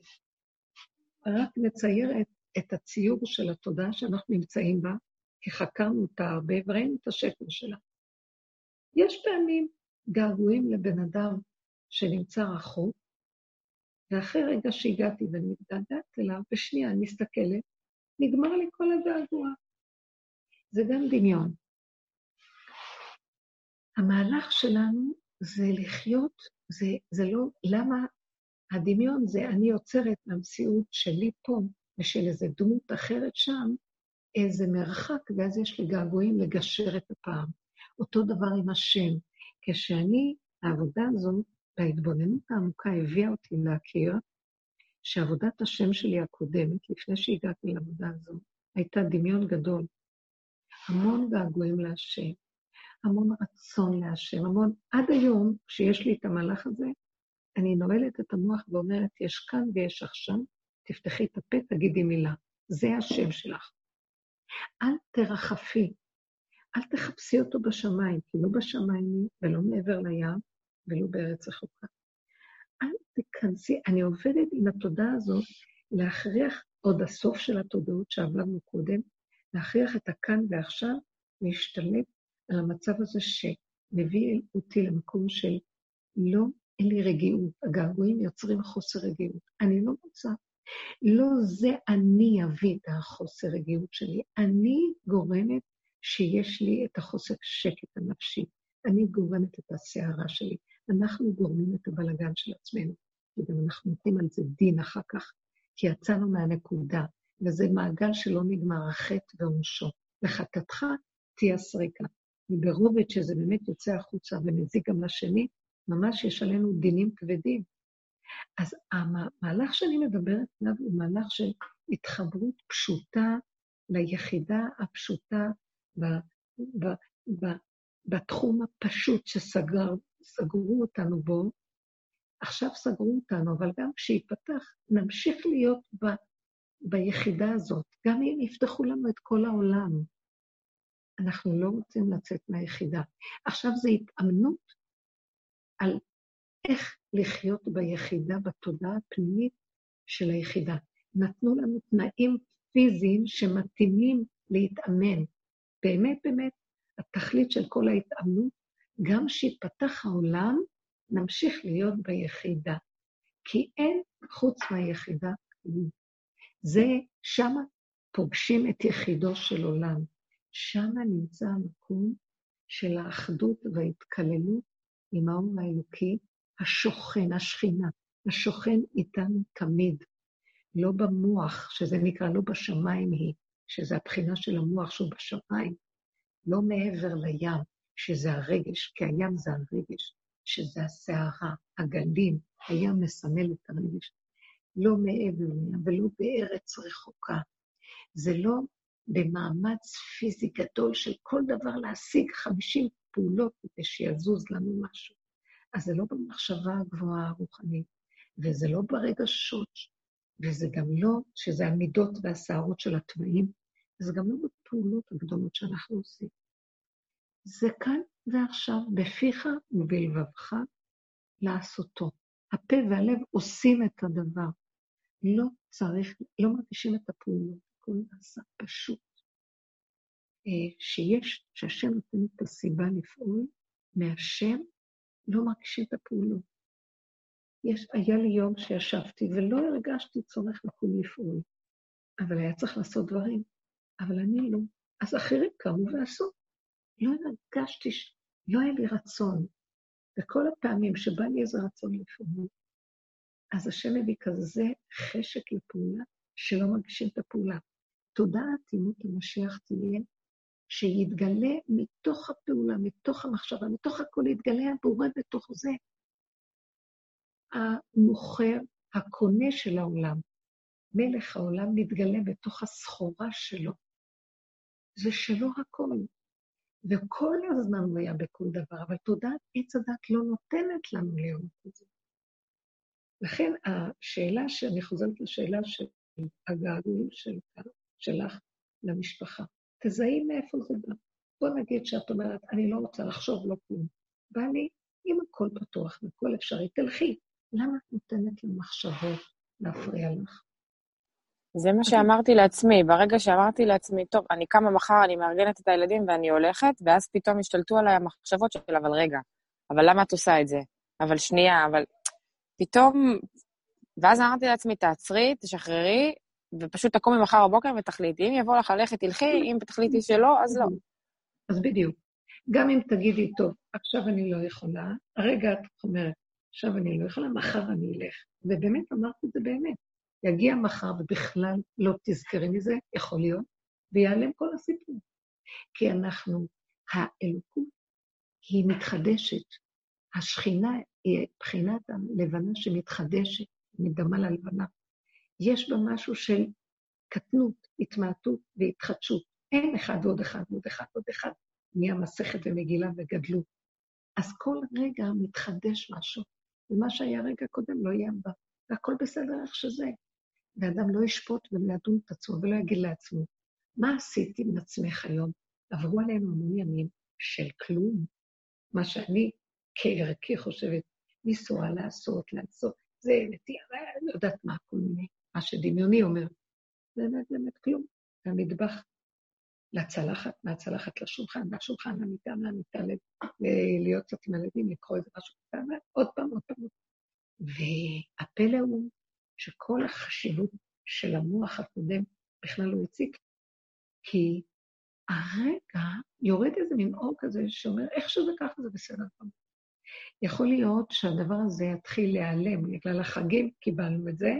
רק מציירת את הציור של התודעה שאנחנו נמצאים בה, כי חקרנו אותה הרבה וראינו את השקר שלה. יש פעמים געגועים לבן אדם שנמצא רחוק, ואחרי רגע שהגעתי ואני מתגעגעת אליו, בשנייה אני מסתכלת, נגמר לי כל הגעגוע. זה גם דמיון. המהלך שלנו זה לחיות, זה, זה לא, למה הדמיון זה אני יוצרת מהמציאות שלי פה, ושל איזו דמות אחרת שם, איזה מרחק, ואז יש לי געגועים לגשר את הפעם. אותו דבר עם השם. כשאני, העבודה הזו, וההתבוננות העמוקה הביאה אותי להכיר שעבודת השם שלי הקודמת, לפני שהגעתי לעבודה הזו, הייתה דמיון גדול. המון געגועים להשם, המון רצון להשם, המון... עד היום, כשיש לי את המהלך הזה, אני נועלת את המוח ואומרת, יש כאן ויש עכשיו, תפתחי את הפה, תגידי מילה. זה השם שלך. אל תרחפי, אל תחפשי אותו בשמיים, כי לא בשמיים היא ולא מעבר לים ולא בארץ רחוקה. אל תיכנסי, אני עובדת עם התודעה הזאת להכריח עוד הסוף של התודעות שעברנו קודם, להכריח את הכאן ועכשיו להשתלט על המצב הזה שמביא אותי למקום של לא, אין לי רגיעות. הגעגועים יוצרים חוסר רגיעות. אני לא רוצה. לא זה אני אביא את החוסר רגיעות שלי, אני גורמת שיש לי את החוסר שקט הנפשי. אני גורמת את הסערה שלי. אנחנו גורמים את הבלגן של עצמנו, וגם אנחנו נותנים על זה דין אחר כך, כי יצאנו מהנקודה, וזה מעגל שלא נגמר, החטא ועונשו. לחטאתך תהיה סריקה. מברובד שזה באמת יוצא החוצה ומזיק גם לשני, ממש יש עלינו דינים כבדים. אז המהלך שאני מדברת עליו הוא מהלך של התחברות פשוטה ליחידה הפשוטה ב, ב, ב, בתחום הפשוט שסגרו אותנו בו. עכשיו סגרו אותנו, אבל גם כשיפתח, נמשיך להיות ב, ביחידה הזאת, גם אם יפתחו לנו את כל העולם. אנחנו לא רוצים לצאת מהיחידה. עכשיו זו התאמנות על איך לחיות ביחידה, בתודעה הפנימית של היחידה. נתנו לנו תנאים פיזיים שמתאימים להתאמן. באמת, באמת, התכלית של כל ההתאמנות, גם שיפתח העולם, נמשיך להיות ביחידה. כי אין חוץ מהיחידה כלום. זה, שמה פוגשים את יחידו של עולם. שמה נמצא המקום של האחדות וההתקללות עם האור האלוקי, השוכן, השכינה, השוכן איתנו תמיד, לא במוח, שזה נקרא לא בשמיים היא, שזה הבחינה של המוח שהוא בשמיים, לא מעבר לים, שזה הרגש, כי הים זה הרגש, שזה הסערה, הגלים, הים מסמל את הרגש. לא מעבר לים ולא בארץ רחוקה. זה לא במאמץ פיזי גדול של כל דבר להשיג 50 פעולות כדי שיזוז לנו משהו. אז זה לא במחשבה הגבוהה הרוחנית, וזה לא ברגשות, וזה גם לא, שזה המידות והסערות של הטבעים, וזה גם לא בפעולות הגדולות שאנחנו עושים. זה כאן ועכשיו, בפיך ובלבבך, לעשותו. הפה והלב עושים את הדבר. לא צריך, לא מרגישים את הפעולות, הכל נעשה פשוט. אה, שיש, שהשם נותן את הסיבה לפעול, מהשם לא מרגישים את הפעולות. יש, היה לי יום שישבתי ולא הרגשתי צורך לקום לפעול, אבל היה צריך לעשות דברים, אבל אני לא. אז אחרים קמו ועשו. לא הרגשתי, לא היה לי רצון. וכל הפעמים שבא לי איזה רצון לפעול, אז השם מביא כזה חשק לפעולה, שלא מרגישים את הפעולה. תודעת אימות המשיח תהיה שיתגלה מתוך הפעולה, מתוך המחשבה, מתוך הכל יתגלה הבורא בתוך זה. המוכר, הקונה של העולם, מלך העולם מתגלה בתוך הסחורה שלו. זה שלו הכל. וכל הזמן הוא היה בכל דבר, אבל תודעת עץ הדת לא נותנת לנו לראות את זה. לכן השאלה, שאני חוזרת לשאלה של הגעגועים שלך למשפחה, תזהי מאיפה זה בא. בוא נגיד שאת אומרת, אני לא רוצה לחשוב, לא כלום. בא לי, אם הכל פתוח והכל אפשרי, תלכי. למה את נותנת למחשבות להפריע לך? זה מה שאמרתי לעצמי. ברגע שאמרתי לעצמי, טוב, אני קמה מחר, אני מארגנת את הילדים ואני הולכת, ואז פתאום השתלטו עליי המחשבות של, אבל רגע, אבל למה את עושה את זה? אבל שנייה, אבל... פתאום... ואז אמרתי לעצמי, תעצרי, תשחררי, ופשוט תקומי מחר בבוקר ותחליטי. אם יבוא לך ללכת, תלכי, אם תחליטי שלא, אז לא. אז בדיוק. גם אם תגידי, טוב, עכשיו אני לא יכולה, הרגע את אומרת, עכשיו אני לא יכולה, מחר אני אלך. ובאמת אמרת את זה באמת. יגיע מחר ובכלל לא תזכרי מזה, יכול להיות, ויעלם כל הסיפור. כי אנחנו, האלוקות היא מתחדשת. השכינה היא בחינת הלבנה שמתחדשת, מדמה ללבנה. יש בה משהו של קטנות, התמעטות והתחדשות. אין אחד ועוד אחד ועוד אחד ועוד אחד, נהיה מסכת ומגילה וגדלות. אז כל רגע מתחדש משהו, ומה שהיה רגע קודם לא יהיה בה, והכל בסדר איך שזה. ואדם לא ישפוט ולא ידון את עצמו ולא יגיד לעצמו, מה עשיתי עם עצמך היום? עברו עלינו המון ימים של כלום. מה שאני כערכי חושבת, לנסוע, לעשות, לעשות, זה נטייה, אני לא יודעת מה, כל מיני, מה שדמיוני אומר. באמת, באמת כלום. והמטבח לצלחת, מהצלחת לשולחן, מהשולחן למיטה, מהמיטה להיות קצת עם הילדים, לקרוא איזה משהו קטן, עוד פעם, עוד פעם. והפלא הוא שכל החשיבות של המוח הקודם בכלל לא הציג, כי הרגע יורד איזה מין אור כזה שאומר, איך שזה ככה זה בסדר פעם. יכול להיות שהדבר הזה יתחיל להיעלם, בגלל החגים קיבלנו את זה,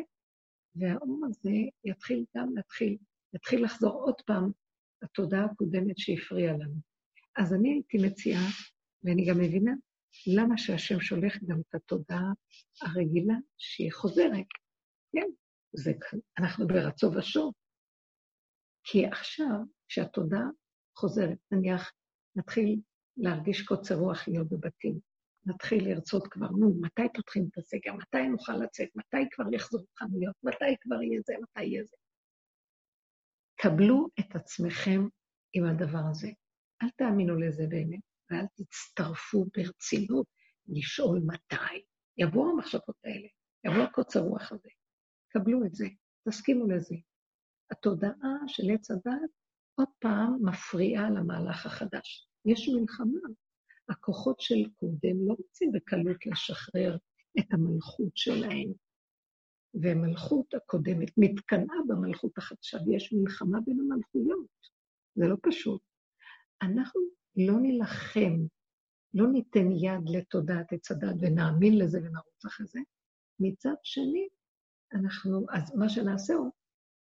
והאור הזה יתחיל גם להתחיל, יתחיל לחזור עוד פעם לתודעה הקודמת שהפריעה לנו. אז אני הייתי מציעה, ואני גם מבינה, למה שהשם שולח גם את התודעה הרגילה שהיא חוזרת. כן, זה, אנחנו ברצו ושוב. כי עכשיו, כשהתודעה חוזרת, נניח, נתחיל להרגיש קוצר רוח להיות בבתים, נתחיל לרצות כבר, נו, מתי פותחים את הסגר? מתי נוכל לצאת? מתי כבר יחזרו חנויות? מתי כבר יהיה זה? מתי יהיה זה? קבלו את עצמכם עם הדבר הזה. אל תאמינו לזה באמת, ואל תצטרפו ברצינות לשאול מתי. יבואו המחשבות האלה, יבוא הקוצר רוח הזה. קבלו את זה, תסכימו לזה. התודעה של עץ הדת עוד פעם מפריעה למהלך החדש. יש מלחמה. הכוחות של קודם לא רוצים בקלות לשחרר את המלכות שלהם. והמלכות הקודמת מתקנאה במלכות החדשה, ויש מלחמה בין המלכויות. זה לא פשוט. אנחנו לא נילחם, לא ניתן יד לתודעת עץ הדת ונאמין לזה ונרוץ אחרי זה. מצד שני, אנחנו, אז מה שנעשה הוא,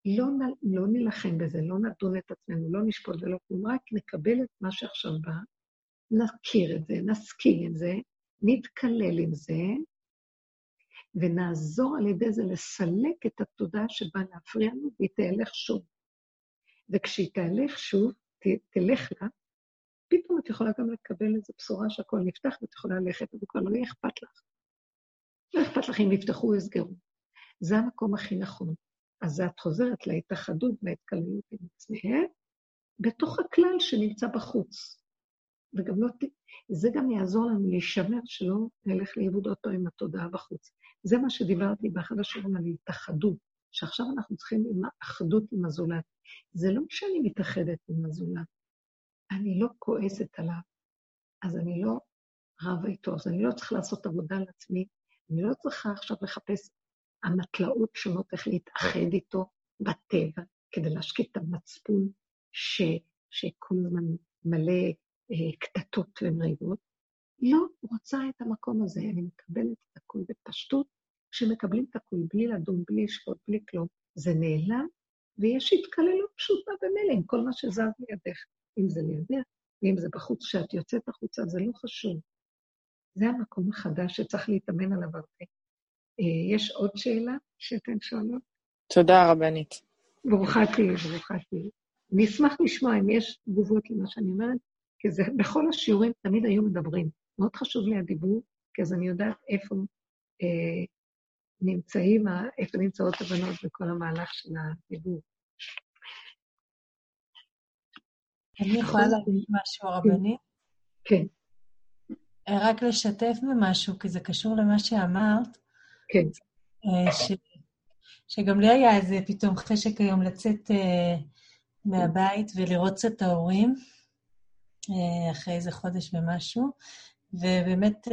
לא, לא נילחם בזה, לא נדון את עצמנו, לא נשפוט ולא כלום, רק נקבל את מה שעכשיו בא, נכיר את זה, נסכים עם זה, נתקלל עם זה, ונעזור על ידי זה לסלק את התודעה שבאה להפריע לנו, והיא תהלך שוב. וכשהיא תהלך שוב, ת, תלך לה, פתאום את יכולה גם לקבל איזו בשורה שהכל נפתח ואת יכולה ללכת, וכבר לא יהיה אכפת לך. לא אכפת לך אם יפתחו או יסגרו. זה המקום הכי נכון. אז את חוזרת להתאחדות וההתקללות עם עצמך, בתוך הכלל שנמצא בחוץ. וגם לא... זה גם יעזור לנו להישמר שלא נלך לאיבוד פעם עם התודעה בחוץ. זה מה שדיברתי באחד השיעורים על התאחדות, שעכשיו אנחנו צריכים עם האחדות עם הזולת. זה לא שאני מתאחדת עם הזולת, אני לא כועסת עליו, אז אני לא רבה איתו, אז אני לא צריכה לעשות עבודה על עצמי, אני לא צריכה עכשיו לחפש המטלאות שונות איך להתאחד איתו בטבע, כדי להשקיט את המצפון ש, שכל הזמן מלא אה, קטטות ומריבות. לא רוצה את המקום הזה, אני מקבלת את הכול בפשטות. כשמקבלים את הכול בלי לדון, בלי לשפוט, בלי כלום, זה נעלם, ויש התקללות פשוטה במילא עם כל מה שזז לידך. אם זה לידך, ואם זה בחוץ, כשאת יוצאת החוצה, זה לא חשוב. זה המקום החדש שצריך להתאמן עליו הרבה. אה, יש עוד שאלה שאתן שואלות? תודה, רבנית. ברוכה תהיי, ברוכה תהיי. אני אשמח לשמוע אם יש תגובות למה שאני אומרת, כי זה, בכל השיעורים תמיד היו מדברים. מאוד חשוב לי הדיבור, כי אז אני יודעת איפה אה, נמצאים, איפה נמצאות הבנות בכל המהלך של הדיבור. אני יכולה להגיד משהו, הרבנית? כן. רק לשתף במשהו, כי זה קשור למה שאמרת. כן. אה, ש... שגם לי היה איזה פתאום חשק היום לצאת uh, מהבית ולראות קצת את ההורים, uh, אחרי איזה חודש ומשהו, ובאמת uh,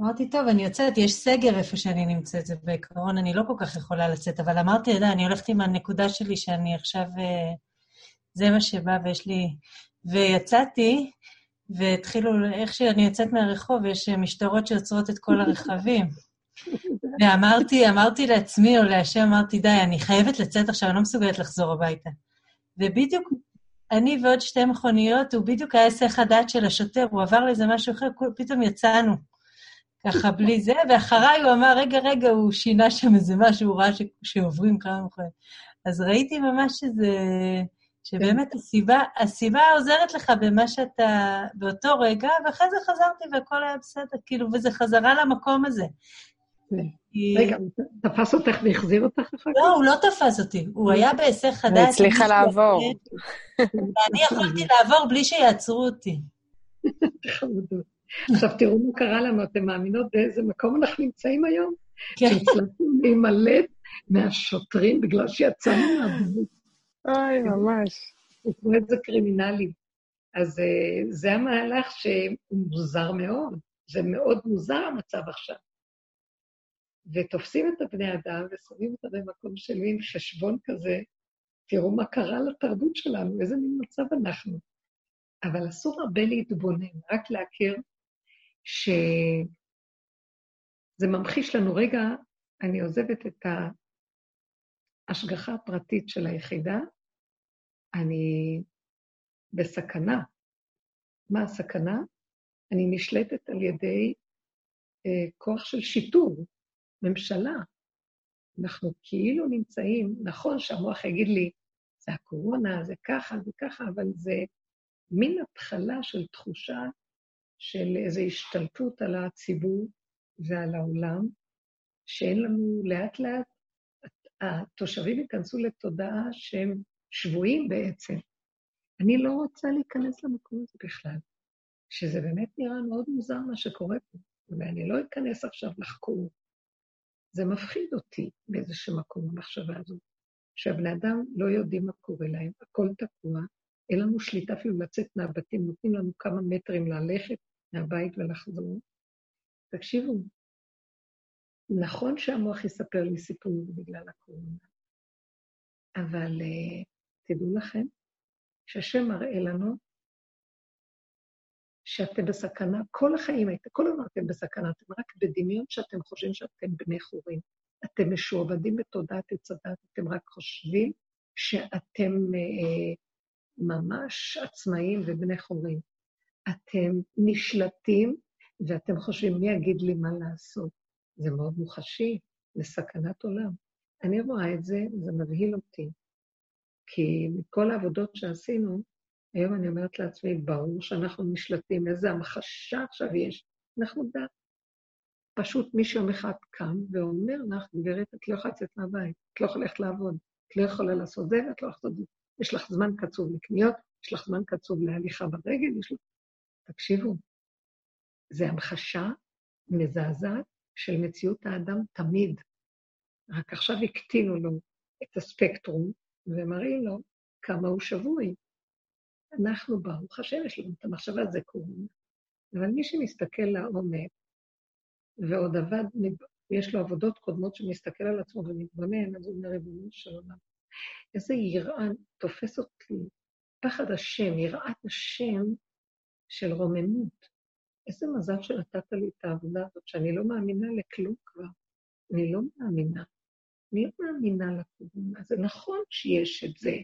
אמרתי, טוב, אני יוצאת, יש סגר איפה שאני נמצאת, זה בעיקרון אני לא כל כך יכולה לצאת, אבל אמרתי, אתה יודע, אני הולכת עם הנקודה שלי שאני עכשיו, uh, זה מה שבא ויש לי... ויצאתי, והתחילו, איך שאני יוצאת מהרחוב, יש משטרות שעוצרות את כל הרכבים. ואמרתי, אמרתי לעצמי או להשם, אמרתי, די, אני חייבת לצאת עכשיו, אני לא מסוגלת לחזור הביתה. ובדיוק, אני ועוד שתי מכוניות, הוא בדיוק היה היסח הדעת של השוטר, הוא עבר לאיזה משהו אחר, פתאום יצאנו. ככה בלי זה, ואחריי הוא אמר, רגע, רגע, הוא שינה שם איזה משהו, הוא ראה ש... שעוברים כמה מכוניות. אז ראיתי ממש שזה... שבאמת הסיבה, הסיבה עוזרת לך במה שאתה, באותו רגע, ואחרי זה חזרתי והכל היה בסדר, כאילו, וזה חזרה למקום הזה. רגע, הוא תפס אותך והחזיר אותך אחר כך? לא, הוא לא תפס אותי, הוא היה בהיסח הדעת. הצליחה לעבור. ואני יכולתי לעבור בלי שיעצרו אותי. חמודות. עכשיו תראו מה קרה לנו, אתם מאמינות באיזה מקום אנחנו נמצאים היום? כן. שהצלחנו להימלט מהשוטרים בגלל שיצאנו מהבנות. אוי, ממש. תראו איזה קרימינלים. אז uh, זה המהלך שהוא מוזר מאוד. זה מאוד מוזר המצב עכשיו. ותופסים את הבני אדם ושמים אותם במקום של מין חשבון כזה, תראו מה קרה לתרבות שלנו, איזה מין מצב אנחנו. אבל אסור הרבה להתבונן, רק להכיר שזה ממחיש לנו, רגע, אני עוזבת את ההשגחה הפרטית של היחידה, אני בסכנה. מה הסכנה? אני נשלטת על ידי אה, כוח של שיטור, ממשלה. אנחנו כאילו נמצאים, נכון שהמוח יגיד לי, זה הקורונה, זה ככה, זה ככה, אבל זה מין התחלה של תחושה של איזו השתלטות על הציבור ועל העולם, שאין לנו לאט לאט, התושבים ייכנסו לתודעה שהם שבויים בעצם. אני לא רוצה להיכנס למקום הזה בכלל, שזה באמת נראה מאוד מוזר מה שקורה פה, ואני לא אכנס עכשיו לחקור. זה מפחיד אותי באיזשהו מקום, המחשבה הזאת, שהבני אדם לא יודעים מה קורה להם, הכל תקוע, אין לנו שליטה אפילו לצאת מהבתים, נותנים לנו כמה מטרים ללכת מהבית ולחזור. תקשיבו, נכון שהמוח יספר לי סיפור בגלל הקורונה, אבל uh, תדעו לכם שהשם מראה לנו שאתם בסכנה, כל החיים, כל הזמן אתם בסכנה, אתם רק בדמיון שאתם חושבים שאתם בני חורים. אתם משועבדים בתודעת עץ הדת, אתם רק חושבים שאתם אה, ממש עצמאים ובני חורים. אתם נשלטים ואתם חושבים, מי יגיד לי מה לעשות? זה מאוד מוחשי, לסכנת עולם. אני רואה את זה, זה מבהיל אותי. כי מכל העבודות שעשינו, היום אני אומרת לעצמי, ברור שאנחנו נשלטים, איזה המחשה עכשיו יש. אנחנו דת. פשוט מישהו יום אחד קם ואומר לך, גברת, את לא יכולה לצאת מהבית, את לא יכולה ללכת לעבוד, את לא יכולה לעשות זה ואת לא יכולה לעשות זה. יש לך זמן קצוב לקניות, יש לך זמן קצוב להליכה ברגל, יש לך... תקשיבו, זה המחשה מזעזעת של מציאות האדם תמיד. רק עכשיו הקטינו לו את הספקטרום ומראים לו כמה הוא שבוי. אנחנו, ברוך השם, יש לנו את המחשבה, זה קורונה. אבל מי שמסתכל לעומק, ועוד עבד, יש לו עבודות קודמות שמסתכל על עצמו ומתבונן, אז הוא אומר, ריבונו של עולם, איזה יראה תופס אותי, פחד השם, יראת השם של רוממות. איזה מזל שנתת לי את העבודה הזאת, שאני לא מאמינה לכלום כבר. אני לא מאמינה. אני לא מאמינה לקורונה. זה נכון שיש את זה,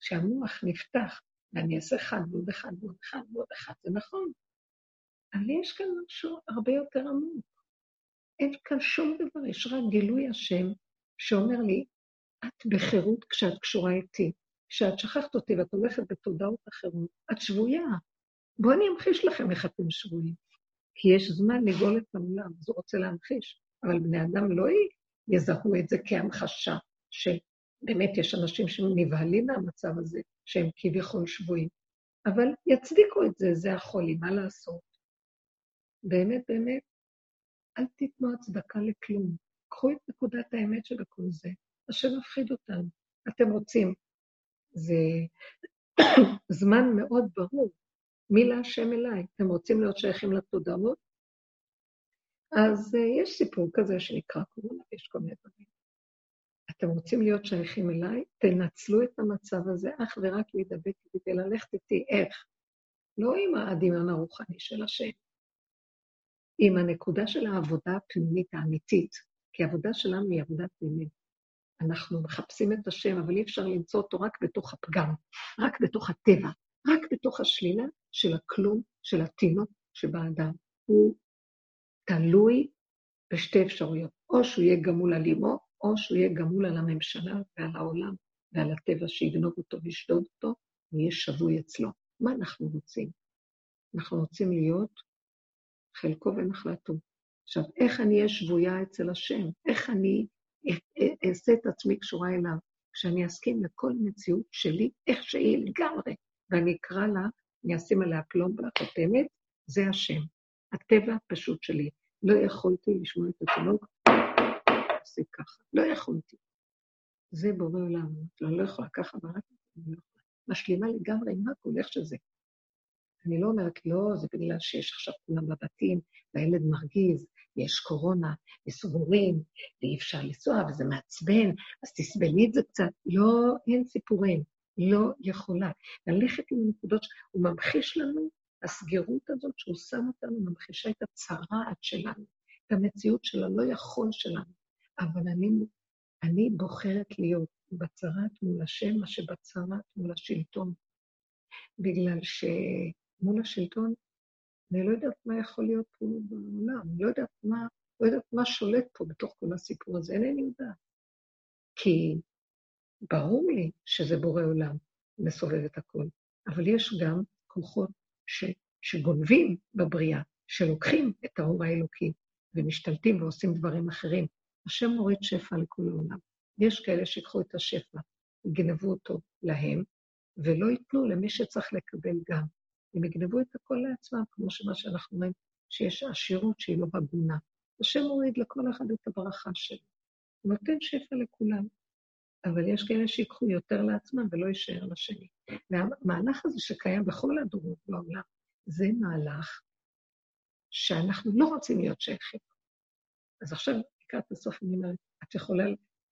שהמוח נפתח, ואני אעשה אחד ועוד אחד ועוד אחד ועוד אחד, זה נכון. אבל יש כאן משהו הרבה יותר עמוק. אין כאן שום דבר, יש רק גילוי השם שאומר לי, את בחירות כשאת קשורה איתי. כשאת שכחת אותי ואת הולכת בתודעות אחרות, את שבויה. בואו אני אמחיש לכם איך אתם שבויים. כי יש זמן לגאול את העולם, אז הוא רוצה להמחיש. אבל בני אדם לא יזהו את זה כהמחשה, שבאמת יש אנשים שנבהלים מהמצב הזה, שהם כביכול שבויים. אבל יצדיקו את זה, זה החולי, מה לעשות? באמת, באמת, אל תיתנו הצדקה לכלום. קחו את נקודת האמת שבכל זה. השם מפחיד אותנו. אתם רוצים. זה [COUGHS] זמן מאוד ברור. מי להשם אליי? אתם רוצים להיות שייכים לתודעות? אז uh, יש סיפור כזה שנקרא קורונה, יש כל מיני דברים. אתם רוצים להיות שייכים אליי? תנצלו את המצב הזה אך ורק להידבק איתי וללכת איתי. איך? לא עם הדמיון הרוחני של השם, עם הנקודה של העבודה הפנימית האמיתית, כי העבודה שלנו היא עבודה פנימית. אנחנו מחפשים את השם, אבל אי אפשר למצוא אותו רק בתוך הפגם, רק בתוך הטבע, רק בתוך השלילה של הכלום, של התינוק שבאדם. הוא תלוי בשתי אפשרויות, או שהוא יהיה גמול על אמו, או שהוא יהיה גמול על הממשלה ועל העולם ועל הטבע שיגנוב אותו וישדוד אותו, ויהיה שבוי אצלו. מה אנחנו רוצים? אנחנו רוצים להיות חלקו ונחלתו. עכשיו, איך אני אהיה שבויה אצל השם? איך אני אעשה את עצמי קשורה אליו? כשאני אסכים לכל מציאות שלי, איך שהיא לגמרי, ואני אקרא לה, אני אשים עליה פלום בחותמת, זה השם. הטבע הפשוט שלי. לא יכולתי לשמוע את התינוק, עושה ככה. לא יכולתי. זה בורא עולם. אני לא יכולה ככה, ורק אני לא יכולה. משלימה לגמרי עם הכל, איך שזה. אני לא אומרת, לא, זה בגלל שיש עכשיו כולם בבתים, והילד מרגיז, יש קורונה, וסגורים, ואי אפשר לנסוע, וזה מעצבן, אז תסבלי את זה קצת. לא, אין סיפורים. לא יכולה. ללכת עם הנקודות, הוא ממחיש לנו, הסגירות הזאת שהוא שם אותנו, ממחישה את הצרעת שלנו, את המציאות של הלא יכול שלנו. אבל אני, אני בוחרת להיות בצרעת מול השם, מה שבצרעת מול השלטון. בגלל שמול השלטון, אני לא יודעת מה יכול להיות פה בעולם, לא יודעת מה, לא יודעת מה שולט פה בתוך כל הסיפור הזה, אינני יודעת. כי ברור לי שזה בורא עולם, מסובב את הכול, אבל יש גם כוחות ש, שגונבים בבריאה, שלוקחים את האור האלוקי ומשתלטים ועושים דברים אחרים. השם מוריד שפע לכל העולם. יש כאלה שיקחו את השפע, יגנבו אותו להם, ולא ייתנו למי שצריך לקבל גם. הם יגנבו את הכל לעצמם, כמו שמה שאנחנו רואים, שיש עשירות שהיא לא הגונה. השם מוריד לכל אחד את הברכה שלו. הוא נותן שפע לכולם. אבל יש כאלה שיקחו יותר לעצמם ולא יישאר לשני. והמהלך הזה שקיים בכל הדורות בעולם, זה מהלך שאנחנו לא רוצים להיות שייכים. אז עכשיו, לקראת הסוף אני אומרת, את יכולה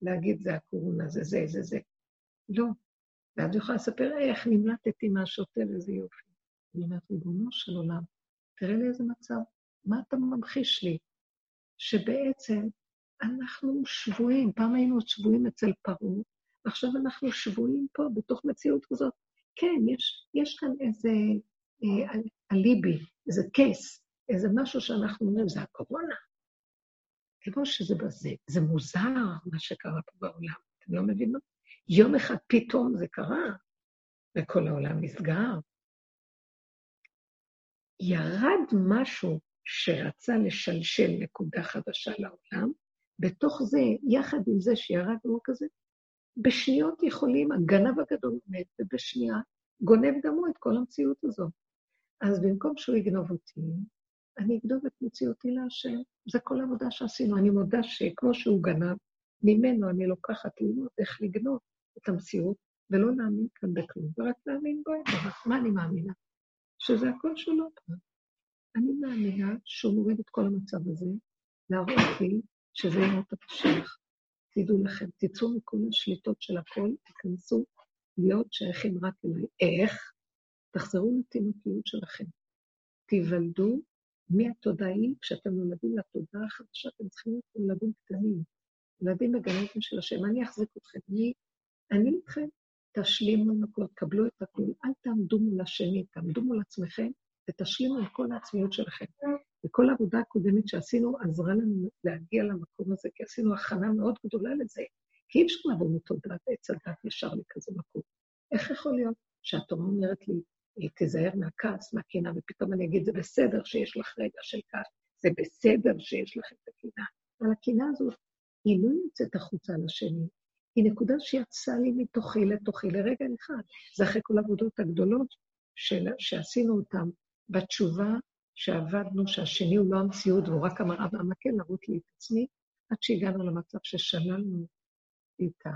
להגיד, זה הקורונה, זה זה, זה זה. לא. ואז יכולה לספר איך נמלטתי מהשוטה איזה יופי. אני אומרת, ריבונו של עולם, תראה לי איזה מצב, מה אתה ממחיש לי? שבעצם אנחנו שבויים, פעם היינו שבויים אצל פרעה, ועכשיו אנחנו שבויים פה בתוך מציאות כזאת. כן, יש, יש כאן איזה אה, אליבי, איזה קייס, איזה משהו שאנחנו אומרים, זה הקורונה. כמו שזה בזה, זה מוזר מה שקרה פה בעולם, אתם לא מבינים? יום אחד פתאום זה קרה, וכל העולם נסגר. ירד משהו שרצה לשלשל נקודה חדשה לעולם, בתוך זה, יחד עם זה שירד אור כזה, בשניות יכולים, הגנב הגדול עומד, ובשנייה גונב גם הוא את כל המציאות הזאת. אז במקום שהוא יגנוב אותי, אני אגנוב את מציאותי להשם. זה כל העבודה שעשינו. אני מודה שכמו שהוא גנב, ממנו אני לוקחת ללמוד איך לגנוב את המציאות, ולא להאמין כאן בכלום, ורק להאמין בו. מה אני מאמינה? שזה הכל שלו פה. אני מאמינה שהוא מוריד את כל המצב הזה, להראות לי שזה ימות הפשיח. תדעו לכם, תצאו מכל השליטות של הכל, תיכנסו להיות שייכים רק אליי. איך? תחזרו לתינוקיות שלכם. תיוולדו מהתודעי, כשאתם נולדים לתודעה החדשה, אתם צריכים להיות ילדים קטנים, ילדים בגנטים של השם. אני אחזיק אתכם, אני, אני איתכם. תשלימו עם הכל, קבלו את הכול, אל תעמדו מול השני, תעמדו מול עצמכם ותשלימו עם כל העצמיות שלכם. וכל העבודה הקודמת שעשינו עזרה לנו להגיע למקום הזה, כי עשינו הכנה מאוד גדולה לזה. כי אי אפשר לבוא מתודעת עץ הדת ישר לכזה מקום. איך יכול להיות שהתורה אומרת לי, תיזהר מהכעס, מהקנאה, ופתאום אני אגיד, זה בסדר שיש לך רגע של כעס, זה בסדר שיש לך את הקנאה. אבל הקנאה הזאת, היא לא יוצאת החוצה לשני, היא נקודה שיצאה לי מתוכי לתוכי לרגע אחד. זה אחרי כל העבודות הגדולות של, שעשינו אותן בתשובה שעבדנו, שהשני הוא לא המציאות והוא רק המראה והמקל, להראות לי את עצמי, עד שהגענו למצב ששללנו את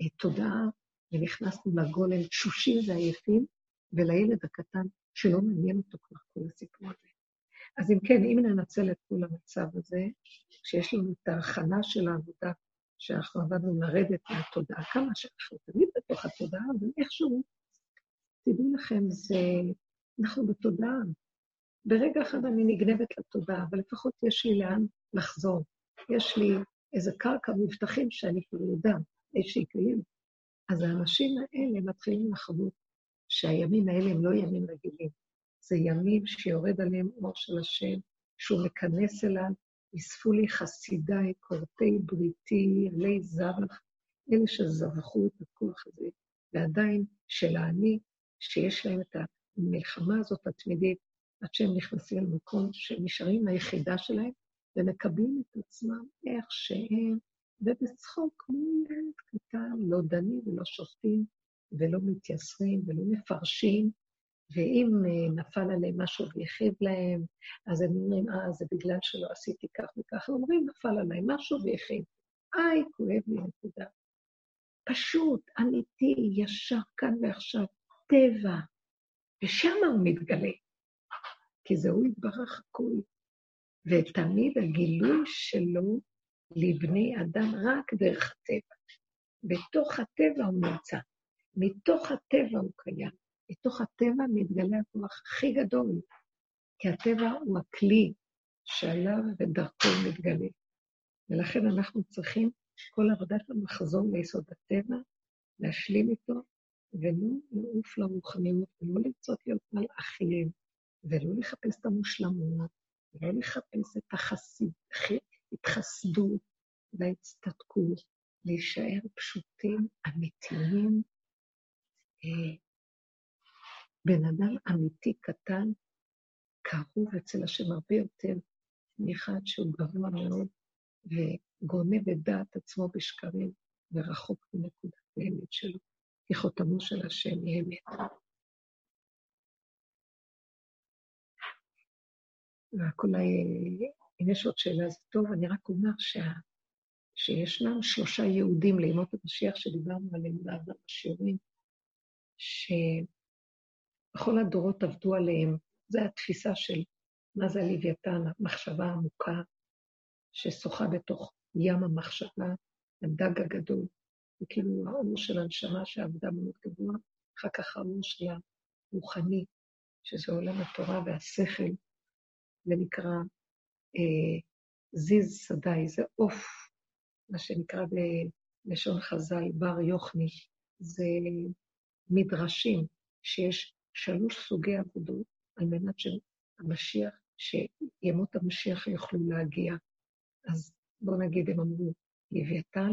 התודעה ונכנסנו לגולם תשושים ועייפים, ולילד הקטן שלא מעניין אותו כבר כל הסיפור הזה. אז אם כן, אם ננצל את כל המצב הזה, כשיש לנו את ההכנה של העבודה, שאנחנו עבדנו לרדת מהתודעה, כמה שאנחנו תמיד בתוך התודעה, אבל איכשהו, תדעו לכם, זה, אנחנו בתודעה, ברגע אחד אני נגנבת לתודעה, אבל לפחות יש לי לאן לחזור. יש לי איזה קרקע מבטחים שאני כבר יודעת שהיא קיימת. אז האנשים האלה מתחילים לחוות שהימים האלה הם לא ימים רגילים. זה ימים שיורד עליהם אור של השם, שהוא מכנס אליו, אספו לי חסידיי, כורתי בריתי, עלי זרח, אלה שזבחו את הכוח הזה, ועדיין של האני, שיש להם את המלחמה הזאת התמידית, עד שהם נכנסים למקום שהם נשארים היחידה שלהם, ומקבלים את עצמם איך שהם, ובצחוק, כמו ילד קטן, לא דנים ולא שופטים, ולא מתייסרים ולא מפרשים, ואם אה, נפל עליהם משהו והכאיב להם, אז הם אומרים, אה, זה בגלל שלא עשיתי כך וכך. אומרים, נפל עליי משהו והכאיב. איי, כואב לי, נקודה. פשוט, אמיתי, ישר, כאן ועכשיו, טבע. ושם הוא מתגלה. כי זה הוא יתברך הכול. ותמיד הגילוי שלו לבני אדם רק דרך הטבע. בתוך הטבע הוא נמצא. מתוך הטבע הוא קיים. מתוך הטבע מתגלה הכוח הכי גדול, כי הטבע הוא הכלי שעליו ודרכו מתגלה. ולכן אנחנו צריכים כל עבודת המחזור ליסוד הטבע, להשלים איתו, ולא לעוף לרוחניות, ולא לרצות להיות מלאכים, ולא לחפש את המושלמות, ולא לחפש את החסיד, התחסדות וההצטדקות, להישאר פשוטים, אמיתיים, בן אדם אמיתי קטן, קרוב אצל השם הרבה יותר מאחד שהוא גבוה מאוד וגונב את דעת עצמו בשקרים ורחוק מנקודת האמת שלו, כי חותמו של השם היא אמת. רק אולי, אם יש עוד שאלה זה טוב, אני רק אומר שה, שישנם שלושה יהודים לימות המשיח שדיברנו עליהם בעבר בשיעורים, שבכל הדורות עבדו עליהם. זו התפיסה של מה זה הלוויתן, המחשבה העמוקה ששוחה בתוך ים המחשבה, הדג הגדול. זה כאילו האור של הנשמה שעבדה מאוד גבוה, אחר כך האור של הרוחני, שזה עולם התורה והשכל, זה נקרא אה, זיז שדי, זה עוף, מה שנקרא בלשון חז"ל, בר יוחני, זה מדרשים, שיש שלוש סוגי עבודות על מנת שהמשיח, שימות המשיח יוכלו להגיע. אז בואו נגיד, הם אמרו, לוויתן,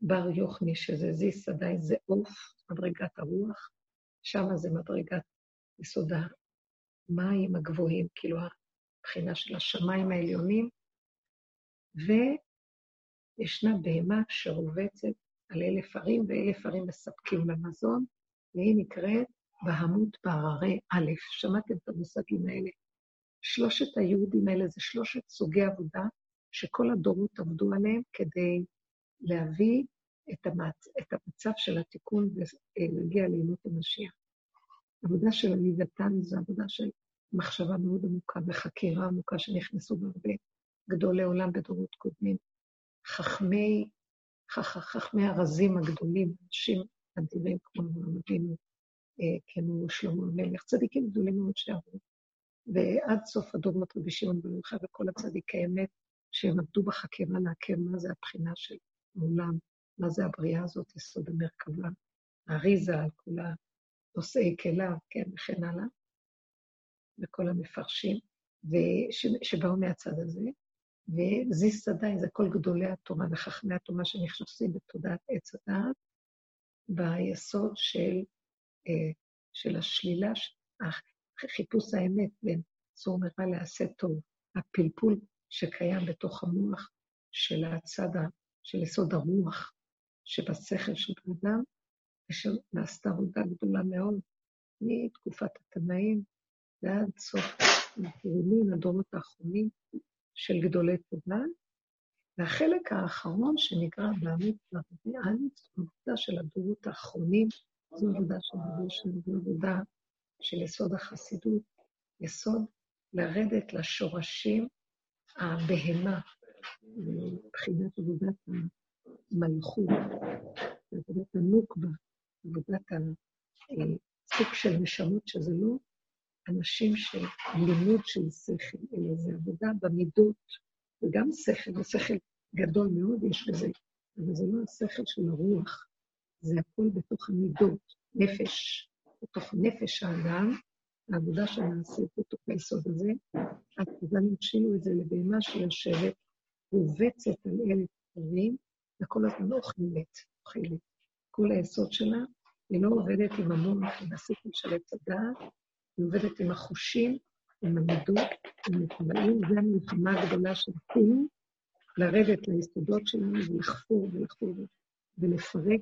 בר יוחני, שזה זיס שדי, זה עוף, מדרגת הרוח, שם זה מדרגת יסוד המים הגבוהים, כאילו הבחינה של השמיים העליונים, וישנה בהמה שרובצת על אלף ערים, ואלף ערים מספקים לה מזון, והיא נקראת בהמות בהררי א'. שמעתם את המושגים האלה? שלושת היהודים האלה זה שלושת סוגי עבודה שכל הדורות עבדו עליהם כדי להביא את, המצ... את המצב של התיקון ולהגיע לימות המשיח. עבודה של הלוויתן זו עבודה של מחשבה מאוד עמוקה וחקירה עמוקה שנכנסו בהרבה גדולי עולם בדורות קודמים. חכמי חכמי הרזים הגדולים, אנשים אדירים כמו אבינו, אה, כמו שלמה המלך, צדיקים גדולים מאוד שעברו. ועד סוף הדוגמות רבי שמעון בר יוחאי וכל הצדיקי אמת, שהם עבדו בחקירה לעקר מה זה הבחינה של העולם, מה זה הבריאה הזאת, יסוד המרכבה, האריזה על כל הנושאי כליו, כן, וכן הלאה, וכל המפרשים, שבאו מהצד הזה. וזיס שדי זה כל גדולי התורה וחכמי התורה שנכנסים בתודעת עץ הדעת, ביסוד של, אה, של השלילה, חיפוש האמת בין צור מרע לעשה טוב, הפלפול שקיים בתוך המוח של הצד, של יסוד הרוח שבשכל של בן אדם, ושנעשתה עבודה גדולה מאוד מתקופת התנאים ועד סוף הפעולים, הדורות האחרונים, של גדולי תודה, והחלק האחרון שנקרא והרביענית, זו עבודה של הדורות האחרונים, זו עבודה של הדור זו עבודה של יסוד החסידות, יסוד לרדת לשורשים הבהמה, מבחינת עבודת המלכות, עבודת הנוקבה, עבודת הסוג של נשמות שזה לא אנשים של לימוד של שכל, אלא זה עבודה במידות, וגם שכל, ושכל גדול מאוד יש בזה, אבל זה לא השכל של הרוח, זה הכול בתוך המידות, נפש, בתוך נפש האדם, העבודה שנעשית בתוך היסוד הזה, אז נמשילו את זה לבהמה שיושבת, רובצת על אלף דברים, וכל הזמן אוכלת, אוכלת. כל היסוד שלה, היא לא עובדת עם המוח, עם השכל של עץ הדעת, היא עובדת עם החושים, עם המידות, עם הטבעים, זו המלחמה הגדולה שעשינו, לרדת ליסודות שלנו ולחפור ולחפור ולפרק,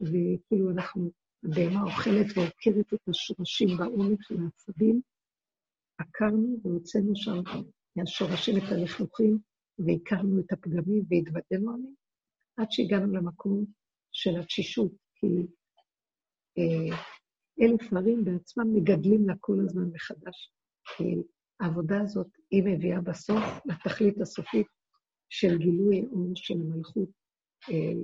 וכאילו אנחנו, הבהמה אוכלת ועוקרת את השורשים בעומק של העצבים, עקרנו והוצאנו שם מהשורשים את הלכלוכים, והכרנו את הפגמים והתוודענו עליהם, עד שהגענו למקום של התשישות, כי אה, אלף מרים בעצמם מגדלים לה כל הזמן מחדש. העבודה הזאת, היא מביאה בסוף לתכלית הסופית של גילוי האור של המלכות. אה,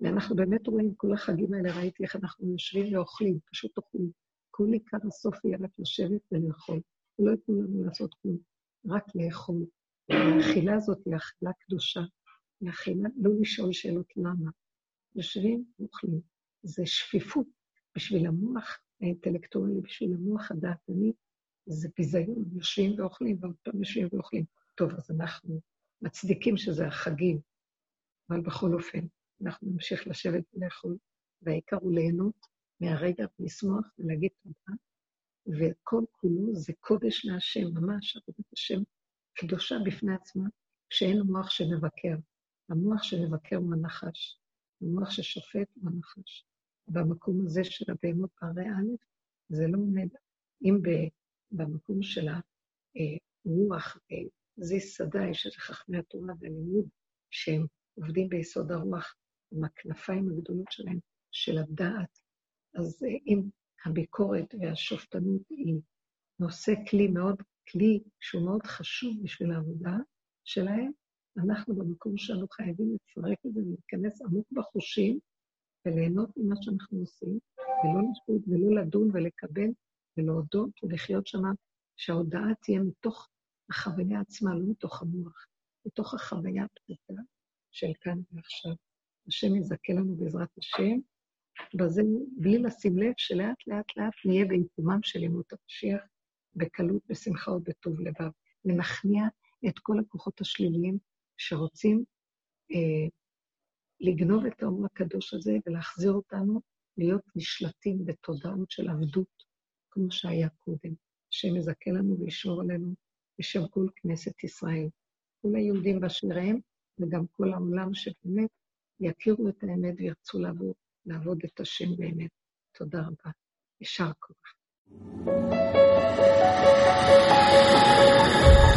ואנחנו באמת רואים, כל החגים האלה, ראיתי איך אנחנו יושבים ואוכלים, פשוט אוכלים. כל עיקר הסוף יהיה רק לשבת ולאכול. לא ייתנו לנו לעשות כלום, רק לאכול. האכילה הזאת היא אכילה קדושה. היא אכילה, לא לשאול שאלות למה. יושבים ואוכלים. זה שפיפות בשביל המוח האינטלקטואלי, בשביל המוח הדעתני, זה ביזיון, יושבים ואוכלים, ועוד פעם יושבים ואוכלים. טוב, אז אנחנו מצדיקים שזה החגים, אבל בכל אופן, אנחנו נמשיך לשבת ולאכול, והעיקר הוא ליהנות מהרגע ולשמוח ולהגיד תודה, וכל כולו זה קודש להשם, ממש עבודת השם קדושה בפני עצמה, שאין מוח שמבקר. המוח שמבקר הוא הנחש, המוח ששופט הוא הנחש. במקום הזה של הבהמות א', זה לא עומד. אם במקום של הרוח, זיס סדאי, שזה חכמי התורה והלימוד, שהם עובדים ביסוד הרוח, עם הכנפיים הגדולות שלהם, של הדעת, אז אם הביקורת והשופטנות היא נושא כלי מאוד, כלי שהוא מאוד חשוב בשביל העבודה שלהם, אנחנו במקום שלנו חייבים לפרק את זה ולהיכנס עמוק בחושים וליהנות ממה שאנחנו עושים, ולא לשפוט ולא לדון ולקבל ולהודות ולחיות שמה, שההודעה תהיה מתוך החוויה עצמה, לא מתוך המוח, מתוך החוויה הפשוטה של כאן ועכשיו. השם יזכה לנו בעזרת השם, בזה, בלי לשים לב שלאט לאט לאט נהיה בעיצומם של ימות המשיח, בקלות, בשמחה ובטוב לבב. ונכניע את כל הכוחות השליליים שרוצים אה, לגנוב את האור הקדוש הזה ולהחזיר אותנו להיות נשלטים בתודעות של עבדות, כמו שהיה קודם. השם יזכה לנו וישמור עלינו בשם כל כנסת ישראל. כל היהודים באשר הם, וגם כל העולם שבאמת יכירו את האמת וירצו לעבוד, לעבוד את השם באמת. תודה רבה. יישר כוח. thank you